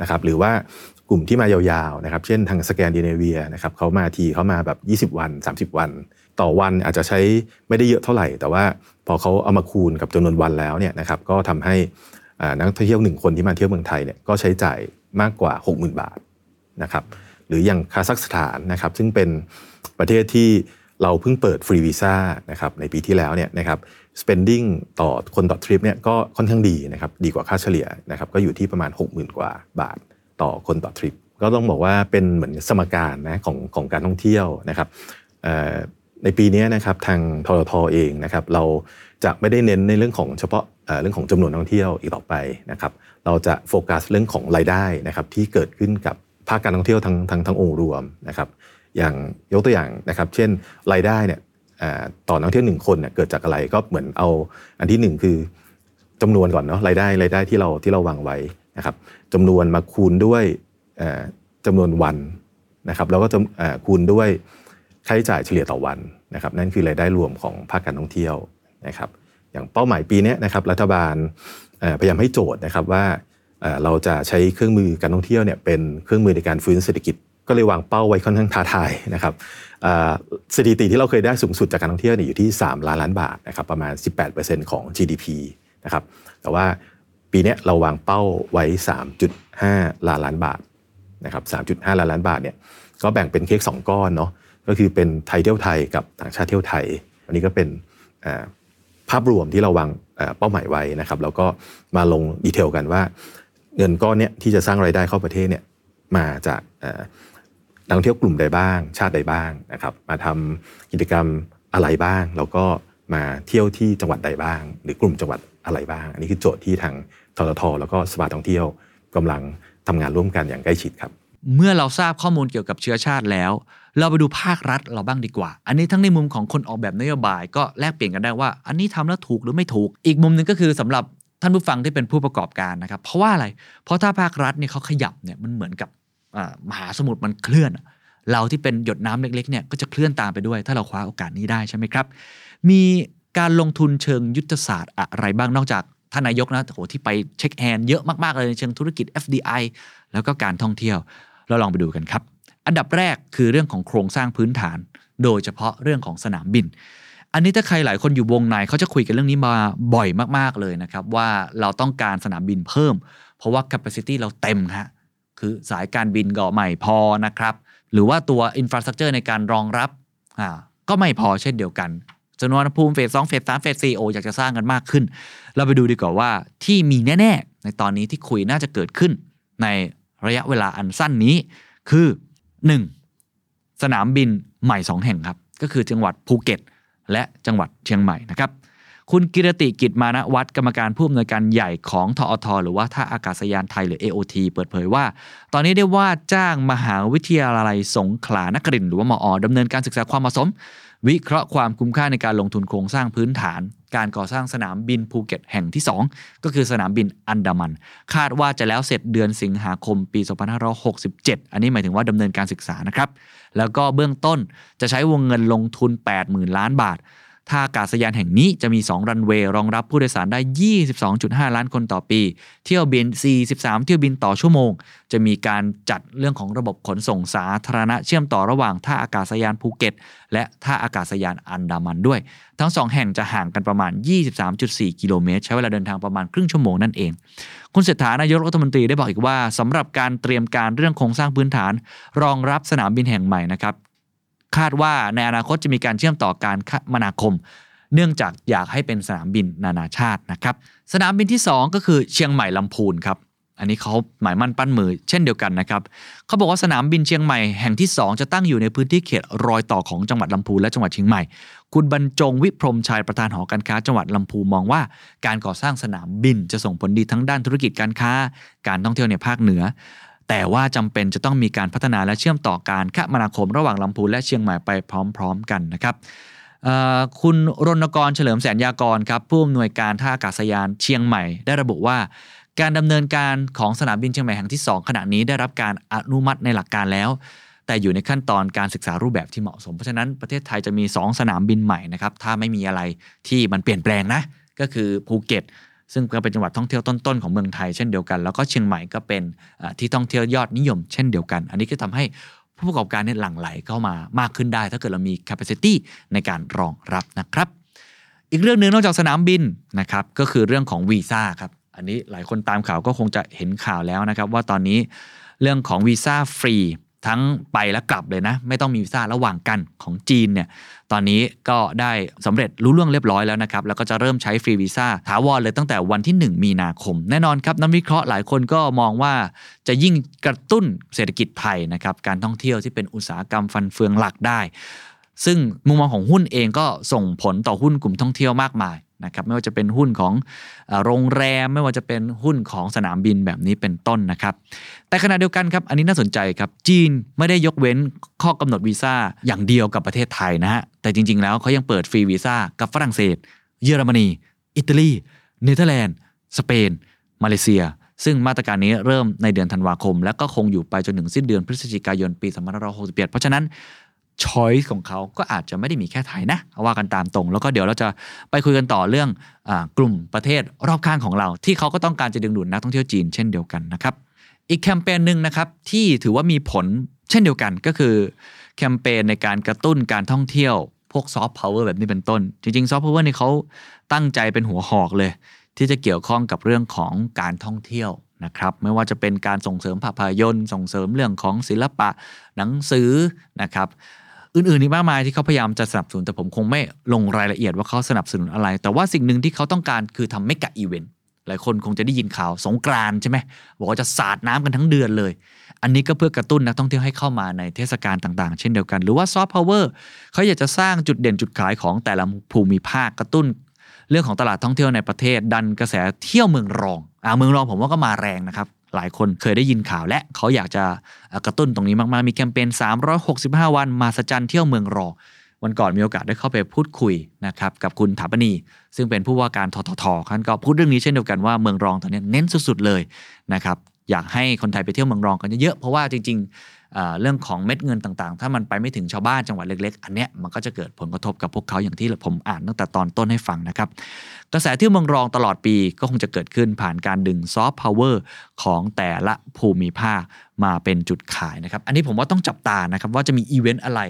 นะครับหรือว่ากลุ่มที่มายาวๆนะครับเช่นทางสแกนดิเนเวียนะครับเขามาทีเขามาแบบ 20 วัน 30 วัน ต่อวันอาจจะใช้ไม่ได้เยอะเท่าไหร่ แต่ว่าพอเขาเอามาคูณกับจำนวนวันแล้วเนี่ยนะครับก็ทำให้นักท่องเที่ยวหนึ่งคนที่มาเที่ยวเมืองไทยเนี่ยก็ใช้จ่ายมากกว่า 60,000 บาทนะครับหรืออย่างคาซัคสถานนะครับซึ่งเป็นประเทศที่เราเพิ่งเปิดฟรีวีซ่านะครับในปีที่แล้วเนี่ยนะครับ spending ต่อคนต่อทริปเนี่ยก็ค่อนข้างดีนะครับดีกว่าค่าเฉลี่ยนะครับก็อยู่ที่ประมาณ 60,000 กว่าบาทต่อคนต่อทริป ก็ต้องบอกว่าเป็นเหมือนสมการนะของของการท่องเที่ยวนะครับในปีนี้นะครับทางทรทเองนะครับเราจะไม่ได้เน้นในเรื่องของเฉพาะเรื่องของจำนวนนักท่องเที่ยวอีกต่อไปนะครับเราจะโฟกัสเรื่องของรายได้นะครับที่เกิดขึ้นกับภาคการท่องเที่ยวทั้งทั้งทั้งองค์รวมนะครับอย่างยกตัวอย่างนะครับ เช่นรายได้เนี่ย ต่อนักท่องเที่ยวหนึ่งคนเนี่ยเกิดจากอะไรก็เหมือนเอาอันที่หนึ่งคือจำนวนก่อนเนาะรายได้รายได้ที่เราที่เราวางไว้นะครับจำนวนมาคูณด้วยเอ่อจำนวนวันนะครับแล้วก็จะคูณด้วยค่าใช้จ่ายเฉลี่ยต่อวันนะครับนั่นคือรายได้รวมของภาคการท่องเที่ยวนะครับอย่างเป้าหมายปีนี้นะครับรัฐบาลพยายามให้โจทย์นะครับว่าเราจะใช้เครื่องมือการท่องเที่ยวเนี่ยเป็นเครื่องมือในการฟื้นเศรษฐกิจ ก็เลยวางเป้าไว้ค่อนข้างท้าทายนะครับสถิติที่เราเคยได้สูงสุดจากการท่องเที่ยวอยู่ที่ 3 ล้านล้านบาทนะครับประมาณ 18%ของ GDP นะครับแต่ว่าปีนี้เราวางเป้าไว้ 3.5 ล้านล้านบาทนะครับ 3.5 ล้านล้านบาทเนี่ยก็แบ่งเป็นเค้ก2 ก้อนเนาะก็คือเป็นไทยเที่ยวไทยกับต่างชาติเที่ยวไทย อันนี้ก็เป็นภาพรวมที่เราวางเป้าหมายไว้นะครับแล้วก็มาลงดีเทลกันว่า เงินก้อนเนี้ยที่จะสร้างรายได้เข้าประเทศเนี่ยมาจาก นักท่องเที่ยวกลุ่มใดบ้าง ชาติใดบ้างนะครับ มาทำกิจกรรมอะไรบ้าง แล้วก็มาเที่ยวที่จังหวัดใดบ้าง หรือกลุ่มจังหวัดอะไรบ้าง อันนี้คือโจทย์ที่ทางทททแล้วก็สภาท่องเที่ยวกำลังทำงานร่วมกันอย่างใกล้ชิดครับ เมื่อเราทราบข้อมูลเกี่ยวกับเชื้อชาติแล้ว เราไปดูภาครัฐเราบ้างดีกว่า อันนี้ทั้งในมุมของคนออกแบบนโยบาย ก็แลกเปลี่ยนกันได้ว่า อันนี้ทำแล้วถูกหรือไม่ถูก อีกมุมหนึ่งก็คือสำหรับท่านผู้ฟังที่เป็นผู้ประกอบการนะครับ เพราะว่าอะไร เพราะถ้าภาครัฐเนี่ยเขาขยับเนี่ยมันเหมือนกับ มหาสมุทรมันเคลื่อน เราที่เป็นหยดน้ำเล็กๆเนี่ยก็จะเคลื่อนตามไปด้วย ถ้าเราคว้าโอกาสนี้ได้ใช่ไหมครับ มีการลงทุนเชิงยุทธศาสตร์อะไรบ้างนอกจากท่านนายกนะโหที่ไปเช็คแฮนด์เยอะมากๆเลยในเชิงธุรกิจ FDI แล้วก็การท่องเที่ยว เราลองไปดูกันครับ อันดับแรกคือเรื่องของโครงสร้างพื้นฐาน โดยเฉพาะเรื่องของสนามบิน อันนี้ถ้าใครหลายคนอยู่วงในเขาจะคุยกันเรื่องนี้มาบ่อยมากๆเลยนะครับว่าเราต้องการสนามบินเพิ่ม เพราะว่า capacity เราเต็มฮะ คือสายการบินก็ไม่พอนะครับ หรือว่าตัว infrastructure ในการรองรับอ่าก็ไม่พอเช่นเดียวกันจำนวนภูมิเฟสสองเฟสสามเฟสสี่โออยากจะสร้างกันมากขึ้น เราไปดูดีกว่าว่าที่มีแน่ๆ ในตอนนี้ที่คุยน่าจะเกิดขึ้นในระยะเวลาอันสั้นนี้ คือ 1. สนามบินใหม่ 2 แห่งครับ ก็คือจังหวัดภูเก็ต และจังหวัดเชียงใหม่นะครับ คุณกีรติกิจมานะวัฒน์กรรมการผู้อำนวยการใหญ่ของทอทหรือว่าท่าอากาศยานไทยหรือ AOT เปิดเผยว่า ตอนนี้ได้ว่าจ้างมหาวิทยาลัยสงขลานครินทร์หรือว่า ม.อ. ดำเนินการศึกษาความเหมาะสม วิเคราะห์ความคุ้มค่าในการลงทุนโครงสร้างพื้นฐาน การก่อสร้างสนามบินภูเก็ตแห่งที่ 2 ก็คือสนามบินอันดามัน คาดว่าจะแล้วเสร็จเดือนสิงหาคมปี 2567 อันนี้หมายถึงว่าดำเนินการศึกษานะครับแล้วก็เบื้องต้นจะใช้วงเงินลงทุน 80,000 ล้านบาท ท่าอากาศยานแห่งนี้จะมี 2 รันเวย์รองรับผู้โดยสารได้ 22.5 ล้านคนต่อปี เที่ยวบิน 43 เที่ยวบินต่อชั่วโมง จะมีการจัดเรื่องของระบบขนส่งสาธารณะเชื่อมต่อระหว่างท่าอากาศยานภูเก็ต และท่าอากาศยานอันดามันด้วย ทั้งสองแห่งจะห่างกันประมาณ 23.4 กิโลเมตร ใช้เวลาเดินทางประมาณครึ่งชั่วโมงนั่นเอง คุณเศรษฐานายกรัฐมนตรีได้บอกอีกว่าสำหรับการเตรียมการเรื่องโครงสร้างพื้นฐาน รองรับสนามบินแห่งใหม่นะครับ คาดว่าในอนาคตจะมีการเชื่อมต่อการคมนาคม เนื่องจากอยากให้เป็นสนามบินนานาชาตินะครับ สนามบินที่ 2 ก็คือเชียงใหม่ลำพูนครับอันนี้เขาหมายมั่นปั้นมือเช่นเดียวกันนะครับ เขาบอกว่าสนามบินเชียงใหม่แห่งที่ 2 จะตั้งอยู่ในพื้นที่เขตรอยต่อของจังหวัดลำพูนและจังหวัดเชียงใหม่ คุณบรรจงวิพรมชัยประธานหอการค้าจังหวัดลำพูนมองว่า การก่อสร้างสนามบินจะส่งผลดีทั้งด้านธุรกิจการค้า การท่องเที่ยวในภาคเหนือ แต่ว่าจำเป็นจะต้องมีการพัฒนาและเชื่อมต่อการคมนาคมระหว่างลำพูนและเชียงใหม่ไปพร้อม ๆ กันนะครับคุณรณกรเฉลิมแสนยากรครับผู้อำนวยการท่าอากาศยานเชียงใหม่ ได้ระบุว่าการดำเนินการของสนามบินเชียงใหม่แห่งที่ 2 ขณะนี้ได้รับการอนุมัติในหลักการแล้ว แต่อยู่ในขั้นตอนการศึกษารูปแบบที่เหมาะสม เพราะฉะนั้นประเทศไทยจะมี 2 สนามบินใหม่นะครับถ้าไม่มีอะไรที่มันเปลี่ยนแปลงนะก็คือภูเก็ต ซึ่งก็เป็นจังหวัดท่องเที่ยวต้นๆของเมืองไทยเช่นเดียวกัน แล้วก็เชียงใหม่ก็เป็นที่ท่องเที่ยวยอดนิยม เช่นเดียวกัน อันนี้ก็ทำให้ผู้ประกอบการเนี่ยหลั่งไหลเข้ามามากขึ้นได้ ถ้าเกิดเรามี capacity ในการรองรับนะครับ อีกเรื่องหนึ่งนอกจากสนามบินนะครับก็คือเรื่องของวีซ่าครับอันนี้หลายคนตามข่าวก็คงจะเห็นข่าวแล้วนะครับว่าตอนนี้เรื่องของวีซ่าฟรี ทั้งไปและกลับเลยนะ ไม่ต้องมีวีซ่าระหว่างกันของจีนเนี่ยตอนนี้ก็ได้สำเร็จรู้ล่วงเรียบร้อยแล้วนะครับ แล้วก็จะเริ่มใช้ฟรีวีซ่าถาวรเลยตั้งแต่วันที่ 1 มีนาคม แน่นอนครับนักวิเคราะห์หลายคนก็มองว่าจะยิ่งกระตุ้นเศรษฐกิจไทยนะครับการท่องเที่ยวที่เป็นอุตสาหกรรมฟันเฟืองหลักได้ ซึ่งมุมมองของหุ้นเองก็ส่งผลต่อหุ้นกลุ่มท่องเที่ยวมากมาย นะครับไม่ว่าจะเป็นหุ้นของโรงแรม ไม่ว่าจะเป็นหุ้นของสนามบินแบบนี้เป็นต้นนะครับ แต่ขณะเดียวกันครับ อันนี้น่าสนใจครับ จีนไม่ได้ยกเว้นข้อกำหนดวีซ่าอย่างเดียวกับประเทศไทยนะฮะแต่จริง ๆ แล้วเขายังเปิดฟรีวีซ่ากับฝรั่งเศส เยอรมนี อิตาลีเนเธอร์แลนด์ สเปน มาเลเซีย ซึ่งมาตรการนี้เริ่มในเดือนธันวาคม และก็คงอยู่ไปจนถึงสิ้นเดือนพฤศจิกายนปี2561 เพราะฉะนั้น choice ของเขาก็อาจจะไม่ได้มีแค่ไทยนะว่ากันตามตรง แล้วก็เดี๋ยวเราจะไปคุยกันต่อเรื่องอกลุ่มประเทศรอบข้างของเรา ที่เขาก็ต้องการจะดึงดูดนักท่องเที่ยวจีนเช่นเดียวกันนะครับอีกแคมเปญหนึ่งนะครับที่ถือว่ามีผลเช่นเดียวกันก็คือแคมเปญในการกระตุ้นการท่องเที่ยว พวกซอฟต์พาวเวอร์แบบนี้เป็นต้น จริงๆซอฟต์พาวเวอร์นี่เขาตั้งใจเป็นหัวหอกเลย ที่จะเกี่ยวข้องกับเรื่องของการท่องเที่ยวนะครับไม่ว่าจะเป็นการส่งเสริมภาพยนตร์ ส่งเสริมเรื่องของศิลปะหนังสือนะครับ อื่นๆอีกมากมายที่เขาพยายามจะสนับสนุนแต่ผมคงไม่ลงรายละเอียดว่าเขาสนับสนุนอะไร แต่ว่าสิ่งหนึ่งที่เขาต้องการคือทำ mega eventหลายคนคงจะได้ยินข่าวสงกรานใช่ไหมบอกว่าจะสาดน้ำกันทั้งเดือนเลย อันนี้ก็เพื่อกระตุ้นนักท่องเที่ยวให้เข้ามาในเทศกาลต่างๆ เช่นเดียวกัน หรือว่าซอฟต์พาวเวอร์เขาอยากจะสร้างจุดเด่นจุดขายของแต่ละภูมิภาคกระตุ้น เรื่องของตลาดท่องเที่ยวในประเทศ ดันกระแสเที่ยวเมืองรองอ่าเมืองรองผมว่าก็มาแรงนะครับ หลายคนเคยได้ยินข่าวและเขาอยากจะกระตุ้นตรงนี้มากๆ มีแคมเปญ 365 วันมาสจันเที่ยวเมืองรองวันก่อนมีโอกาสได้เข้าไปพูดคุยนะครับกับคุณฐาปนีย์ซึ่งเป็นผู้ว่าการททท. ท่านก็พูดเรื่องนี้เช่นเดียวกันว่าเมืองรองตอนนี้เน้นสุดๆเลยนะครับอยากให้คนไทยไปเที่ยวเมืองรองกันเยอะเพราะว่าจริง ๆ เรื่องของเม็ดเงินต่างๆ ถ้ามันไปไม่ถึงชาวบ้านจังหวัดเล็ก ๆ อันเนี้ยมันก็จะเกิดผลกระทบกับพวกเขาอย่างที่ผมอ่านตั้งแต่ตอนต้นให้ฟังนะครับ กระแสเที่ยวเมืองรองตลอดปีก็คงจะเกิดขึ้นผ่านการดึงซอฟต์พาวเวอร์ของแต่ละภูมิภาคมาเป็นจุดขายนะครับ อันนี้ผมว่าต้องจับตานะครับว่าจะมีอีเวนต์อะไร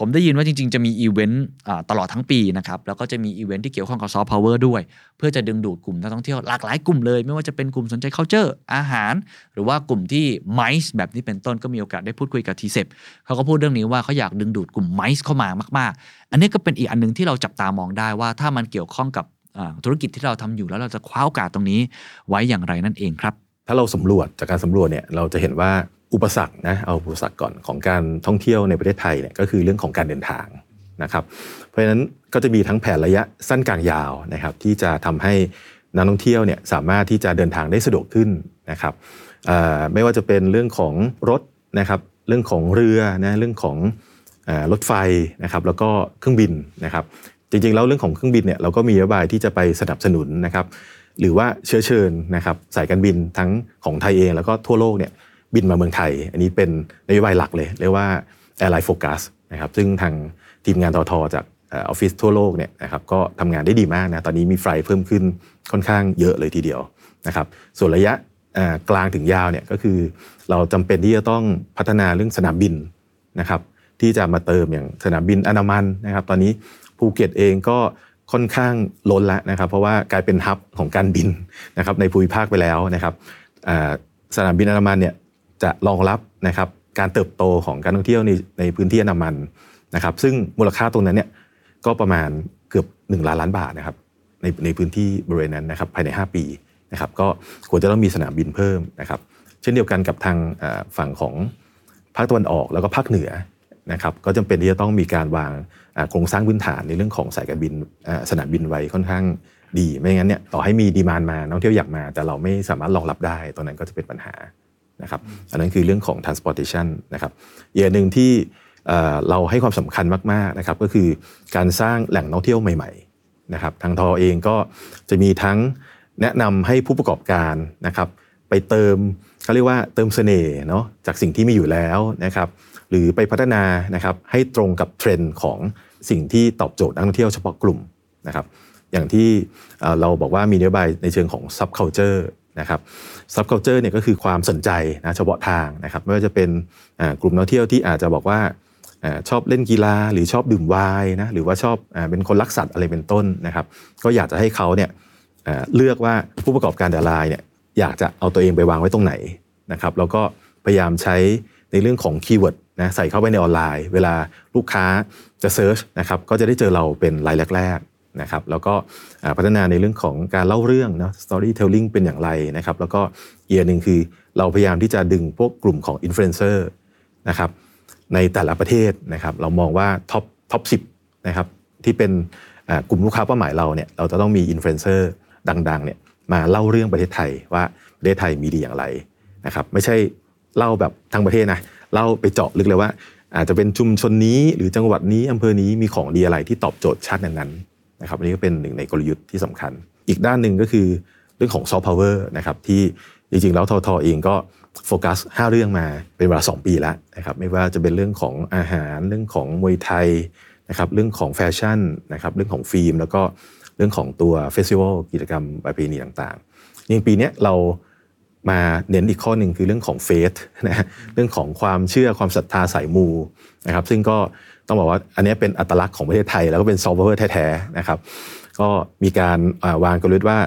ผมได้ยินว่าจริง ๆ จะมีอีเวนต์ตลอดทั้งปีนะครับ แล้วก็จะมีอีเวนต์ที่เกี่ยวข้องกับซอฟต์พาวเวอร์ด้วย เพื่อจะดึงดูดกลุ่มนักท่องเที่ยวหลากหลายกลุ่มเลย ไม่ว่าจะเป็นกลุ่มสนใจ culture อาหาร หรือว่ากลุ่มที่ MICE แบบนี้เป็นต้นก็มีโอกาสได้พูดคุยกับ TCEB เขาก็พูดเรื่องนี้ว่าเขาอยากดึงดูดกลุ่ม MICE เข้ามามากๆ อันนี้ก็เป็นอีกอันหนึ่งที่เราจับตามองได้ว่า ถ้ามันเกี่ยวข้องกับธุรกิจที่เราทำอยู่แล้วเราจะคว้าโอกาสตรงนี้ไว้อย่างไรนั่นเองครับถ้าเราสำรวจจากการสำรวจเนี่ยเราจะเห็นว่า อุปสรรคนะเอาอุปสรรคก่อนของการท่องเที่ยวในประเทศไทยเนี่ยก็คือเรื่องของการเดินทางนะครับ เพราะฉะนั้นก็จะมีทั้งแผนระยะสั้นกลางยาวนะครับ ที่จะทำให้นักท่องเที่ยวเนี่ยสามารถที่จะเดินทางได้สะดวกขึ้นนะครับไม่ว่าจะเป็นเรื่องของรถนะครับเรื่องของเรือนะเรื่องของรถไฟนะครับแล้วก็เครื่องบินนะครับ จริงๆแล้วเรื่องของเครื่องบินเนี่ยเราก็มีนโยบายที่จะไปสนับสนุนนะครับหรือว่าเชื้อเชิญนะครับสายการบินทั้งของไทยเองแล้วก็ทั่วโลกเนี่ย บินมาเมืองไทย อันนี้เป็นนโยบายหลักเลย เรียกว่า Airline Focus นะครับซึ่งทางทีมงานทอทจากออฟฟิศทั่วโลกเนี่ยนะครับก็ทำงานได้ดีมากนะตอนนี้มีไฟล์เพิ่มขึ้นค่อนข้างเยอะเลยทีเดียวนะครับส่วนระยะกลางถึงยาวเนี่ยก็คือเราจำเป็นที่จะต้องพัฒนาเรื่องสนามบินนะครับที่จะมาเติมอย่างสนามบินอนามันนะครับ ตอนนี้ภูเก็ตเองก็ค่อนข้างล้นแล้วนะครับ เพราะว่ากลายเป็นฮับของการบินนะครับในภูมิภาคไปแล้วนะครับสนามบินอนามันเนี่ย จะรองรับนะครับการเติบโตของการท่องเที่ยวในในพื้นที่อนามันนะครับ ซึ่งมูลค่าตรงนั้นเนี่ยก็ประมาณเกือบ 1 ล้านล้านบาทนะครับในในพื้นที่บริเวณนั้นนะครับภายใน 5 ปีนะครับก็ควรจะต้องมีสนามบินเพิ่มนะครับ เช่นเดียวกันกับทางฝั่งของภาคตะวันออกแล้วก็ภาคเหนือนะครับก็จำเป็นที่จะต้องมีการวางโครงสร้างพื้นฐานในเรื่องของสายการบินสนามบินไว้ค่อนข้างดี ไม่งั้นเนี่ยต่อให้มีดีมานมานักท่องเที่ยวอยากมา แต่เราไม่สามารถรองรับได้ตรงนั้นก็จะเป็นปัญหา นะครับอันนั้นคือเรื่องของ transportation นะครับอีกอันหนึ่งที่เราให้ความสำคัญมากๆนะครับก็คือการสร้างแหล่งท่องเที่ยวใหม่ๆนะครับทางทอเองก็จะมีทั้งแนะนำให้ผู้ประกอบการนะครับไปเติมเขาเรียกว่าเติมเสน่ห์เนาะจากสิ่งที่มีอยู่แล้วนะครับหรือไปพัฒนานะครับให้ตรงกับเทรนด์ของสิ่งที่ตอบโจทย์นักท่องเที่ยวเฉพาะกลุ่มนะครับอย่างที่เราบอกว่ามีนโยบายในเชิงของ subculture นะครับ subculture เนี่ยก็คือความสนใจนะเฉพาะทางนะครับไม่ว่าจะเป็นกลุ่มนักท่องเที่ยวที่อาจจะบอกว่าอชอบเล่นกีฬาหรือชอบดื่มไวน์นะหรือว่าชอบอเป็นคนรักสัตว์อะไรเป็นต้นนะครับ ก็อยากจะให้เขาเนี่ยเลือกว่าผู้ประกอบการแต่ละรายเนี่ยอยากจะเอาตัวเองไปวางไว้ตรงไหนนะครับแล้วก็พยายามใช้ในเรื่องของ keyword นะใส่เข้าไปในออนไลน์ เวลาลูกค้าจะ search นะครับก็จะได้เจอเราเป็นรายแรก นะครับแล้วก็พัฒนาในเรื่องของการเล่าเรื่องนะ storytelling เป็นอย่างไรนะครับแล้วก็อีกอันหนึ่งคือเราพยายามที่จะดึงพวกกลุ่มของอินฟลูเอนเซอร์นะครับในแต่ละประเทศนะครับเรามองว่า top top สิบนะครับที่เป็นกลุ่มลูกค้าเป้าหมายเราเนี่ยเราจะต้องมีอินฟลูเอนเซอร์ดังๆเนี่ยมาเล่าเรื่องประเทศไทยว่าประเทศไทยมีดีอย่างไรนะครับไม่ใช่เล่าแบบทั้งประเทศนะเล่าไปเจาะลึกเลยว่า อาจจะเป็นชุมชนนี้หรือจังหวัดนี้อำเภอนี้มีของดีอะไรที่ตอบโจทย์ชาตินั้น นะครับอันนี้ก็เป็นหนึ่งในกลยุทธ์ที่สำคัญ อีกด้านหนึ่งก็คือเรื่องของซอฟต์พาวเวอร์นะครับที่จริงๆแล้วททท. เองก็โฟกัส 5 เรื่องมาเป็นเวลา 2 ปีแล้วนะครับไม่ว่าจะเป็นเรื่องของอาหารเรื่องของมวยไทยนะครับเรื่องของแฟชั่นนะครับเรื่องของฟิล์ม แล้วก็เรื่องของตัว festival กิจกรรมประเพณีต่างๆอย่างปีนี้เรามาเน้นอีกข้อหนึ่งคือเรื่องของ faith นะเรื่องของความเชื่อความศรัทธาสายมูนะครับซึ่งก็ ต้องบอกว่าอันเนี้ยเป็นอัตลักษณ์ของประเทศไทย แล้วก็เป็นซอฟต์แวร์แท้ๆนะครับ ก็มีการอ่าวางกลยุทธ์ว่า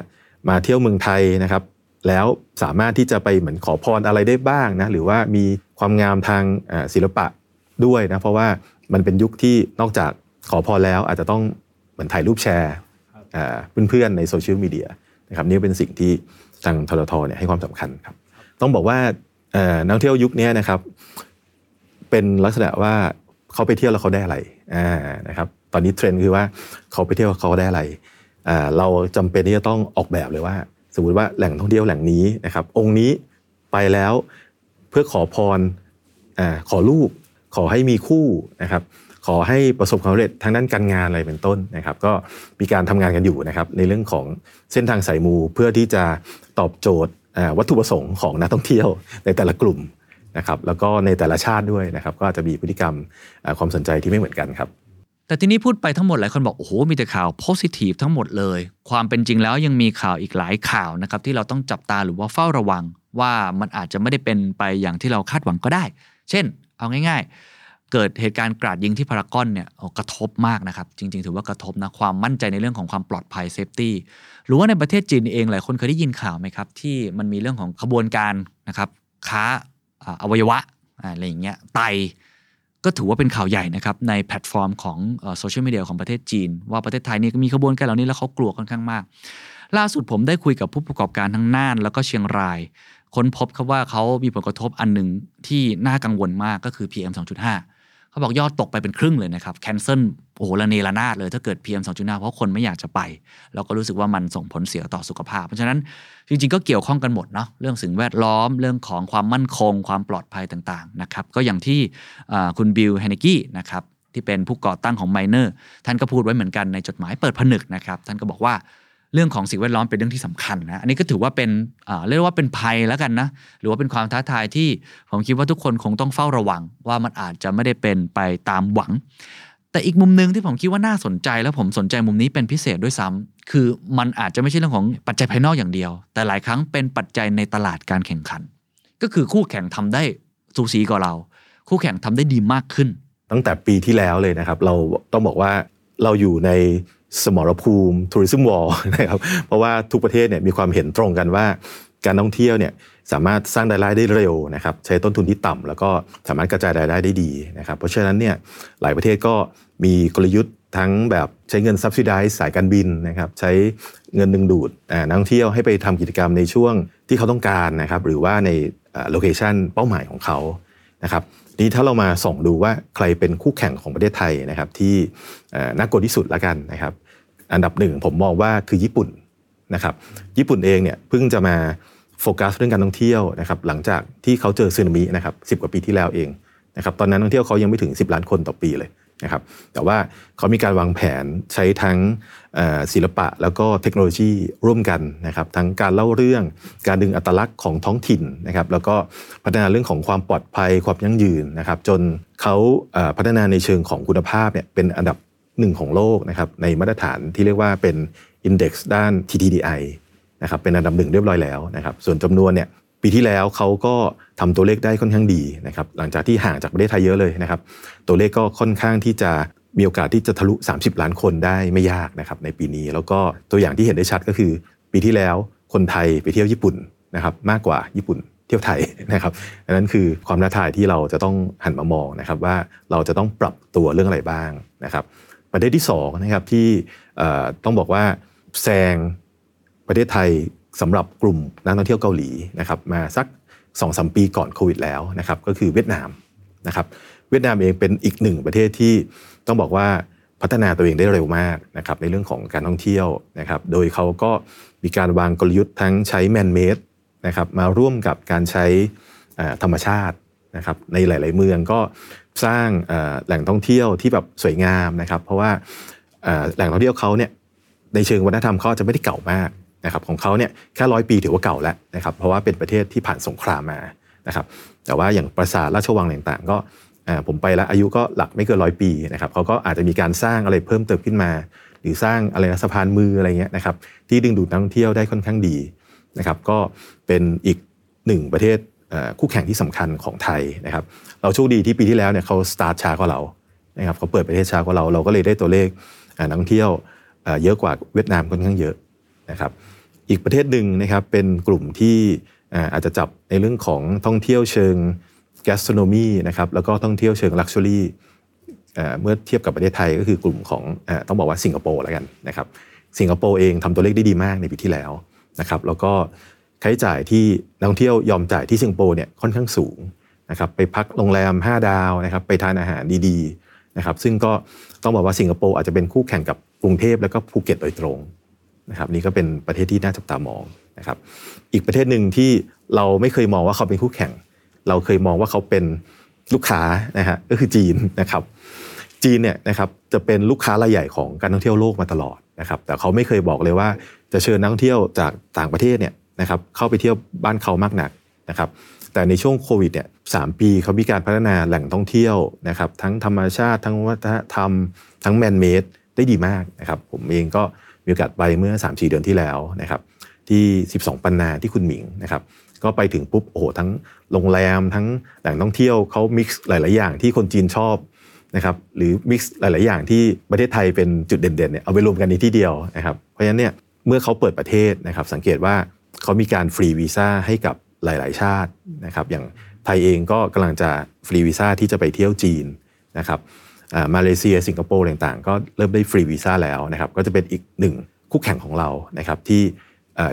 มาเที่ยวเมืองไทยนะครับ แล้วสามารถที่จะไปเหมือนขอพรอะไรได้บ้างนะหรือว่ามีความงามทางอ่าศิลปะด้วยนะเพราะว่ามันเป็นยุคที่นอกจากขอพรแล้วอาจจะต้องเหมือนถ่ายรูปแชร์อ่าเพื่อนๆในโซเชียลมีเดียนะครับนี่เป็นสิ่งที่ทาง ททท. เนี่ยให้ความสำคัญครับ ต้องบอกว่าเอ่อนักท่องเที่ยวยุคนี้นะครับ เป็นลักษณะว่า เขาไปเที่ยวแล้วเขาได้อะไรอ่านะครับตอนนี้เทรนด์คือว่าเขาไปเที่ยวเขาได้อะไรอ่าเราจำเป็นที่จะต้องออกแบบเลยว่า สมมติว่าแหล่งท่องเที่ยวแหล่งนี้นะครับ องค์นี้ไปแล้วเพื่อขอพรอาขอลูก ขอให้มีคู่นะครับขอให้ประสบความสำเร็จทางด้านการงานอะไรเป็นต้นนะครับ ก็มีการทำงานกันอยู่นะครับ ในเรื่องของเส้นทางสายมูเพื่อที่จะตอบโจทย์วัตถุประสงค์ของนักท่องเที่ยวในแต่ละกลุ่ม นะครับแล้วก็ในแต่ละชาติด้วยนะครับก็อาจจะมีพฤติกรรมความสนใจที่ไม่เหมือนกันครับแต่ทีนี้พูดไปทั้งหมดหลายคนบอกโอ้โหมีแต่ข่าว positive ทั้งหมดเลย ความเป็นจริงแล้วยังมีข่าวอีกหลายข่าวนะครับที่เราต้องจับตาหรือว่าเฝ้าระวัง ว่ามันอาจจะไม่ได้เป็นไปอย่างที่เราคาดหวังก็ได้ เช่น เอาง่าย ๆ เกิดเหตุการณ์กราดยิงที่พารากอนเนี่ยกระทบมากนะครับ จริง ๆ ถือว่ากระทบนะความมั่นใจในเรื่องของความปลอดภัย safety หรือว่าในประเทศจีนเองหลายคนเคยได้ยินข่าวไหมครับที่มันมีเรื่องของขบวนการนะครับค้า อวัยวะอ่าอะไรอย่างเงี้ยไตก็ถือว่าเป็นข่าวใหญ่นะครับ ในแพลตฟอร์มของโซเชียลมีเดียของประเทศจีน ว่าประเทศไทยนี่ก็มีขบวนการเหล่านี้แล้วเขากลัวค่อนข้างมาก ล่าสุดผมได้คุยกับผู้ประกอบการทั้งน่าน แล้วก็เชียงราย ค้นพบครับว่าเขามีผลกระทบอันหนึ่งที่น่ากังวลมากก็คือ PM 2.5 เขาบอกยอดตกไปเป็นครึ่งเลยนะครับ cancel โอ้โหระเนระนาดเลยถ้าเกิด PM 2.5 เพราะคนไม่อยากจะไป แล้วก็รู้สึกว่ามันส่งผลเสียต่อสุขภาพ เพราะฉะนั้นจริงๆ ก็เกี่ยวข้องกันหมดเนาะเรื่องสิ่งแวดล้อมเรื่องของความมั่นคง ความปลอดภัยต่างๆนะครับก็อย่างที่คุณบิลแฮนกี้นะครับที่เป็นผู้ก่อตั้งของ Miner ท่านก็พูดไว้เหมือนกันในจดหมายเปิดผนึกนะครับท่านก็บอกว่า เรื่องของสิ่งแวดล้อมเป็นเรื่องที่สำคัญนะอันนี้ก็ถือว่าเป็นเรียกว่าเป็นภัยแล้วกันนะหรือว่าเป็นความท้าทายที่ผมคิดว่าทุกคนคงต้องเฝ้าระวัง ว่ามันอาจจะไม่ได้เป็นไปตามหวัง แต่อีกมุมหนึ่งที่ผมคิดว่าน่าสนใจ แล้วผมสนใจมุมนี้เป็นพิเศษด้วยซ้ำคือมันอาจจะไม่ใช่เรื่องของปัจจัยภายนอกอย่างเดียว แต่หลายครั้งเป็นปัจจัยในตลาดการแข่งขัน ก็คือคู่แข่งทำได้สูสีกว่าเรา คู่แข่งทำได้ดีมากขึ้น ตั้งแต่ปีที่แล้วเลยนะครับ เราต้องบอกว่าเราอยู่ใน สมรภูมิทัวริซึมวอลนะครับเพราะว่าทุกประเทศเนี่ยมีความเห็นตรงกันว่า การท่องเที่ยวเนี่ยสามารถสร้างรายได้ได้เร็วนะครับใช้ต้นทุนที่ต่ำแล้วก็สามารถกระจายรายได้ได้ดีนะครับเพราะฉะนั้นเนี่ยหลายประเทศก็มีกลยุทธ์ทั้งแบบใช้เงิน subsidize สายการบินนะครับใช้เงินดึงดูดนักท่องเที่ยวให้ไปทำกิจกรรมในช่วงที่เขาต้องการนะครับหรือว่าใน location เป้าหมายของเขานะครับนี่ถ้าเรามาส่องดูว่าใครเป็นคู่แข่งของประเทศไทยนะครับที่น่ากลัวที่สุดละกันนะครับ อันดับหนึ่งผมมองว่าคือญี่ปุ่นนะครับญี่ปุ่นเองเนี่ยเพิ่งจะมาโฟกัสเรื่องการท่องเที่ยวนะครับหลังจากที่เขาเจอสึนามินะครับสิบกว่าปีที่แล้วเองนะครับตอนนั้นท่องเที่ยวเขายังไม่ถึง 10 ล้านคนต่อปีเลยนะครับแต่ว่าเขามีการวางแผนใช้ทั้งศิลปะแล้วก็เทคโนโลยีร่วมกันนะครับทั้งการเล่าเรื่องการดึงอัตลักษณ์ของท้องถิ่นนะครับแล้วก็พัฒนาเรื่องของความปลอดภัยความยั่งยืนนะครับจนเขาพัฒนาในเชิงของคุณภาพเนี่ยเป็นอันดับ หนึ่งของโลกนะครับในมาตรฐานที่เรียกว่าเป็น Index ด้าน TTDI นะครับเป็นอันดับหนึ่งเรียบร้อยแล้วนะครับส่วนจำนวนเนี่ยปีที่แล้วเขาก็ทำตัวเลขได้ค่อนข้างดีนะครับหลังจากที่ห่างจากประเทศไทยเยอะเลยนะครับตัวเลขก็ค่อนข้างที่จะมีโอกาสที่จะทะลุ 30 ล้านคนได้ไม่ยากนะครับในปีนี้ แล้วก็ตัวอย่างที่เห็นได้ชัดก็คือ ปีที่แล้วคนไทยไปเที่ยวญี่ปุ่นนะครับมากกว่าญี่ปุ่นเที่ยวไทยนะครับอันนั้นคือความท้าทายที่เราจะต้องหันมามองนะครับว่าเราจะต้องปรับตัวเรื่องอะไรบ้างนะครับ ประเด็นที่สองนะครับที่ต้องบอกว่าแซงประเทศไทยสำหรับกลุ่มนักท่องเที่ยวเกาหลีนะครับมาสัก2อสปีก่อนโควิดแล้วนะครับก็คือเวียดนามนะครับเวียดนามเองเป็นอีกหนึ่งประเทศที่ต้องบอกว่าพัฒนาตัวเองได้เร็วมากนะครับในเรื่องของการท่องเที่ยวนะครับโดยเขาก็มีการวางกลยุทธ์ทั้งใช้แมนเมดนะครับมาร่วมกับการใช้ธรรมชาตินะครับในหลาย ๆ เมืองก็ สร้างแหล่งท่องเที่ยวที่แบบสวยงามนะครับ เพราะว่าแหล่งท่องเที่ยวเขาเนี่ยในเชิงวัฒนธรรมเขาจะไม่ได้เก่ามากนะครับของเขาเนี่ยแค่ร้อยปีถือว่าเก่าแล้วนะครับเพราะว่าเป็นประเทศที่ผ่านสงครามมานะครับแต่ว่าอย่างปราสาทราชวังต่างๆ ก็ผมไปแล้วอายุก็หลักไม่เกินร้อยปีนะครับเขาก็อาจจะมีการสร้างอะไรเพิ่มเติมขึ้นมา หรือสร้างอะไรนะสะพานมืออะไรเงี้ยนะครับที่ดึงดูดนักท่องเที่ยวได้ค่อนข้างดีนะครับก็เป็นอีกหนึ่งประเทศ คู่แข่งที่สำคัญของไทยนะครับ เราโชคดีที่ปีที่แล้วเนี่ยเขาสตาร์ทช้ากว่าเรานะครับเขาเปิดประเทศช้ากว่าเราเราก็เลยได้ตัวเลขนักท่องเที่ยวเยอะกว่าเวียดนามค่อนข้างเยอะนะครับ อีกประเทศหนึ่งนะครับเป็นกลุ่มที่อาจจะจับในเรื่องของท่องเที่ยวเชิง gastronomy นะครับแล้วก็ท่องเที่ยวเชิง luxury เอ่เมื่อเทียบกับประเทศไทยก็คือกลุ่มของอต้องบอกว่าสิงคโปร์แล้วกันนะครับสิงคโปร์เองทำตัวเลขได้ดีมากในปีที่แล้วนะครับแล้วก็ ค่าใช้จ่ายที่นักท่องเที่ยวยอมจ่ายที่สิงคโปร์เนี่ยค่อนข้างสูงนะครับไปพักโรงแรม 5 ดาวนะครับไปทานอาหารดีๆนะครับซึ่งก็ต้องบอกว่าสิงคโปร์อาจจะเป็นคู่แข่งกับกรุงเทพแล้วก็ภูเก็ตโดยตรงนะครับนี่ก็เป็นประเทศที่น่าจับตามองนะครับอีกประเทศหนึ่งที่เราไม่เคยมองว่าเขาเป็นคู่แข่ง เราเคยมองว่าเขาเป็นลูกค้านะฮะก็คือจีนนะครับจีนเนี่ยนะครับจะเป็นลูกค้ารายใหญ่ของการท่องเที่ยวโลกมาตลอดนะครับแต่เขาไม่เคยบอกเลยว่าจะเชิญนักท่องเที่ยวจากต่างประเทศเนี่ย นะครับเข้าไปเที่ยวบ้านเขามากหนักนะครับแต่ในช่วงโควิดเนี่ยสามปีเขามีการพัฒนาแหล่งท่องเที่ยวนะครับทั้งธรรมชาติ ทั้งวัฒนธรรม ทั้งแมนเมดได้ดีมากนะครับผมเองก็มีโอกาสไปเมื่อ 3-4 เดือนที่แล้วนะครับที่ 12 ปันนาที่คุณหมิงนะครับก็ไปถึงปุ๊บโอ้โหทั้งโรงแรมทั้งแหล่งท่องเที่ยวเขามิกซ์หลาย ๆ อย่างที่คนจีนชอบนะครับหรือมิกซ์หลาย ๆ อย่างที่ประเทศไทยเป็นจุดเด่น ๆ เนี่ยเอาไปรวมกันในที่เดียวนะครับเพราะฉะนั้นเนี่ยเมื่อเขาเปิดประเทศนะครับสังเกตว่า เขามีการฟรีวีซ่าให้กับหลาย ๆ ชาตินะครับ อย่างไทยเองก็กำลังจะฟรีวีซ่าที่จะไปเที่ยวจีนนะครับมาเลเซีย สิงคโปร์ต่างๆ ก็เริ่มได้ฟรีวีซ่าแล้วนะครับ ก็จะเป็นอีกหนึ่งคู่แข่งของเรานะครับที่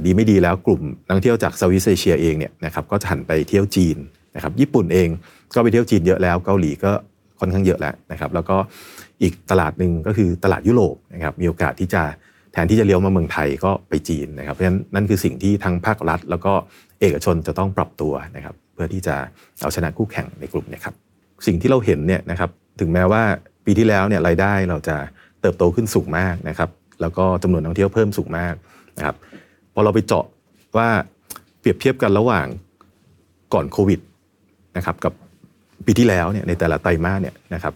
ดีไม่ดีแล้วกลุ่มนักเที่ยวจาก Southeast Asia เองเนี่ยนะครับก็จะหันไปเที่ยวจีนนะครับ ญี่ปุ่นเองก็ไปเที่ยวจีนเยอะแล้วเกาหลีก็ค่อนข้างเยอะแล้วนะครับ แล้วก็อีกตลาดหนึ่งก็คือตลาดยุโรปนะครับมีโอกาสที่จะ แทนที่จะเลี้ยวมาเมืองไทยก็ไปจีนนะครับเพราะฉะนั้นนั่นคือสิ่งที่ทั้งภาครัฐ แล้วก็เอกชนจะต้องปรับตัวนะครับ เพื่อที่จะเอาชนะคู่แข่งในกลุ่มเนี้ครับสิ่งที่เราเห็นเนี่ยนะครับถึงแม้ว่าปีที่แล้วเนี่ยรายได้เราจะเติบโตขึ้นสูงมากนะครับแล้วก็จำนวนนักท่องเที่ยวเพิ่มสูงมากนะครับพอเราไปเจาะว่าเปรียบเทียบกันระหว่างก่อนโควิดนะครับกับปีที่แล้วเนี่ยในแต่ละไตรมาสเนี่ยนะครับ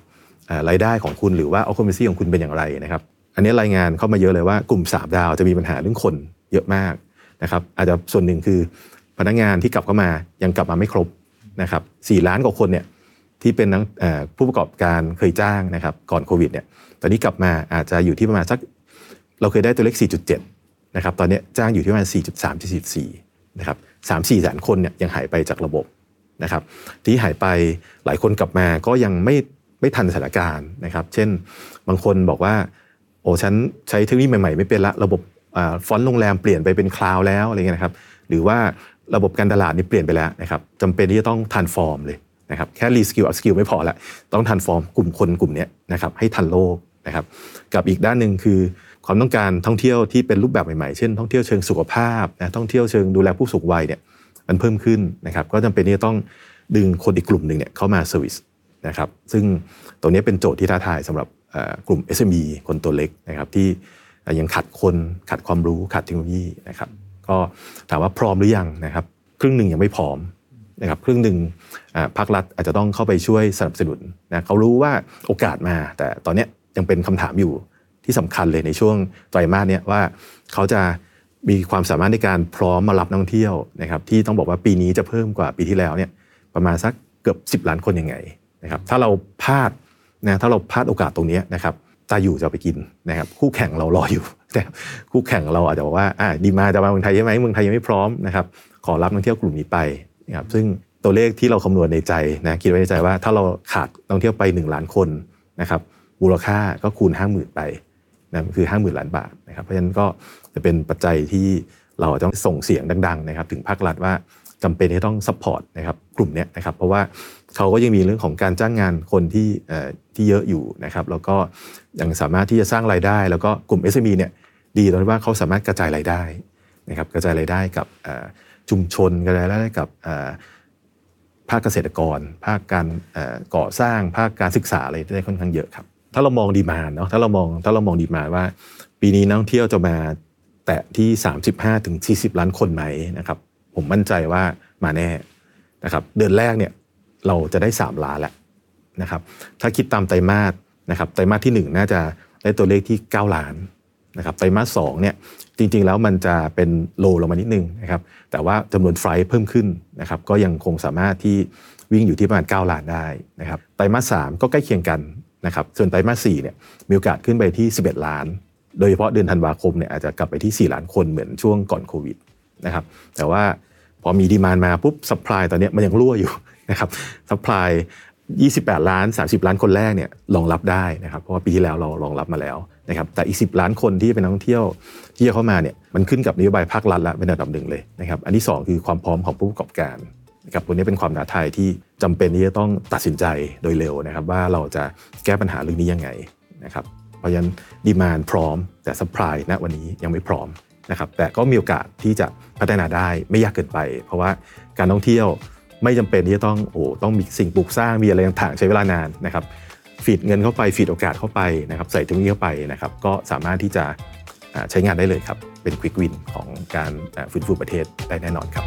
รายได้ของคุณหรือว่า occupancy ของคุณเป็นอย่างไรนะครับ อันนี้รายงานเข้ามาเยอะเลยว่ากลุ่ม3ดาวจะมีปัญหาเรื่องคนเยอะมากนะครับ อาจจะส่วนหนึ่งคือพนักงานที่กลับเข้ามายังกลับมาไม่ครบนะครับสล้านกว่าคนเนี่ยที่เป็นนักผู้ประกอบการเคยจ้างนะครับก่อนโควิดเนี่ยตอนนี้กลับมาอาจจะอยู่ที่ประมาณสักเราเคยได้ตัวเลข 4.7 นะครับตอนนี้จ้างอยู่ที่ประมาณ 4.3 4.4 นะครับ3-4แสนคนเนี่ยยังหายไปจากระบบนะครับที่หายไปหลายคนกลับมาก็ยังไม่ไม่ทันสถานการณ์นะครับ เช่นบางคนบอกว่า โอ้ฉันใช้เทคโนโลยีใหม่ๆ ไม่เป็นละระบบ front โรงแรมเปลี่ยนไปเป็น cloud แล้วอะไรเงี้ยนะครับหรือว่าระบบการตลาดนี่เปลี่ยนไปแล้วนะครับจำเป็นที่จะต้อง transform เลยนะครับแค่ reskill upskill ไม่พอละต้อง transform กลุ่มคนกลุ่มนี้นะครับให้ทันโลกนะครับกับอีกด้านหนึ่งคือความต้องการท่องเที่ยวที่เป็นรูปแบบใหม่ๆ เช่น ท่องเที่ยวเชิงสุขภาพนะท่องเที่ยวเชิงดูแลผู้สูงวัยเนี่ยมันเพิ่มขึ้นนะครับก็จำเป็นที่จะต้องดึงคนอีกกลุ่มหนึ่งเนี่ยเข้ามา service นะครับซึ่งตรงนี้เป็นโจทย์ที่ท้าทายสำหรับ กลุ่ม SME คนตัวเล็กนะครับที่ยังขาดคนขาดความรู้ขาดเทคโนโลยีนะครับก็ถามว่าพร้อมหรือยังนะครับครึ่งหนึ่งยังไม่พร้อมนะครับครึ่งหนึ่งภาครัฐอาจจะต้องเข้าไปช่วยสนับสนุนนะเขารู้ว่าโอกาสมา แต่ตอนนี้ยังเป็นคำถามอยู่ที่สำคัญเลยในช่วงไตรมาสเนี้ยว่าเขาจะมีความสามารถในการพร้อมมารับนักท่องเที่ยวนะครับที่ต้องบอกว่าปีนี้จะเพิ่มกว่าปีที่แล้วเนี่ยประมาณสักเกือบ 10 ล้านคนยังไงนะครับถ้าเราพลาด นะถ้าเราพลาดโอกาสตรงนี้นะครับตาอยู่จะไปกินนะครับคู่แข่งเรารออยู่นะคู่แข่งเราอาจจะบอกว่าอ่าดีมาจะมาเมืองไทยใช่ไหมเมืองไทยยังไม่พร้อมนะครับขอรับนักท่องเที่ยวกลุ่มนี้ไปนะครับซึ่งตัวเลขที่เราคำนวณในใจนะคิดไว้ในใจว่าถ้าเราขาดนักท่องเที่ยวไป 1 ล้านคนนะครับมูลค่าก็คูณ 5 0,000 ไปนะคือ 50,000 ล้านบาทนะครับเพราะฉะนั้นก็จะเป็นปัจจัยที่เราต้องส่งเสียงดังๆนะครับถึงภาครัฐว่าจำเป็นที่ต้อง support นะครับกลุ่มนี้นะครับเพราะว่า เขาก็ยังมีเรื่องของการจ้างงานคนที่เอ่อที่เยอะอยู่นะครับแล้วก็ยังสามารถที่จะสร้างรายได้ แล้วก็กลุ่ม SME เนี่ยดีตรงที่ว่าเขาสามารถกระจายรายได้นะครับกระจายรายได้กับชุมชนกระจายรายได้กับภาคเกษตรกร ภาคการก่อสร้างภาคการศึกษาอะไรได้ค่อนข้างเยอะครับถ้าเรามองดีมานเนาะถ้าเรามองถ้าเรามองดีมานว่า ปีนี้นักท่องเที่ยวจะมาแตะที่ 35ถึง40 ล้านคนไหมนะครับผมมั่นใจว่ามาแน่นะครับเดือนแรกเนี่ย เราจะได้ 3 ล้านแหล้วนะครับถ้าคิดตามไตรมาสนะครับไตรมาสที่ 1 น่าจะได้ตัวเลขที่ 9 ล้านนะครับไตรมาสสองเนี่ยจริงๆแล้วมันจะเป็น low ลงมานิดนึงนะครับแต่ว่าจำนวน flight เพิ่มขึ้นนะครับก็ยังคงสามารถที่วิ่งอยู่ที่ประมาณ 9 ล้านได้นะครับไตรมาสสามก็ใกล้เคียงกันนะครับส่วนไตรมาสสี่เนี่ยมีโอกาสขึ้นไปที่ 11 ล้าน โดยเฉพาะเดือนธันวาคมเนี่ยอาจจะกลับไปที่ 4 ล้านคนเหมือนช่วงก่อนโควิดนะครับแต่ว่าพอมี demand มาปุ๊บ supply ตอนนี้มันยังรั่วอยู่ นะครับ supply 28 ล้าน 30 ล้านคนแรกเนี่ยรองรับได้นะครับเพราะว่าปีที่แล้วเรารองรับมาแล้วนะครับแต่อีก 10 ล้านคนที่เป็นนักท่องเที่ยวที่จะเข้ามาเนี่ยมันขึ้นกับนโยบายภาครัฐละเป็นอันดับหนึ่งเลยนะครับอันที่ 2 คือความพร้อมของผู้ประกอบการนะครับตัวนี้เป็นความท้าทายที่จำเป็นที่จะต้องตัดสินใจโดยเร็วนะครับว่าเราจะแก้ปัญหาเรื่องนี้ยังไงนะครับเพราะฉะนั้นดีมานพร้อมแต่สป라이ณวันนี้ยังไม่พร้อมนะครับแต่ก็มีโอกาสที่จะพัฒนาได้ไม่ยากเกินไป เพราะว่าการท่องเที่ยว ไม่จำเป็นที่จะต้องโอ้ต้องมีสิ่งปลูกสร้างมีอะไรต่างๆใช้เวลานานนะครับฟีดเงินเข้าไปฟีดโอกาสเข้าไปนะครับใส่เทคโนโลยีเข้าไปนะครับก็สามารถที่จะใช้งานได้เลยครับ เป็นควิกวินของการฟื้นฟูประเทศได้แน่นอนครับ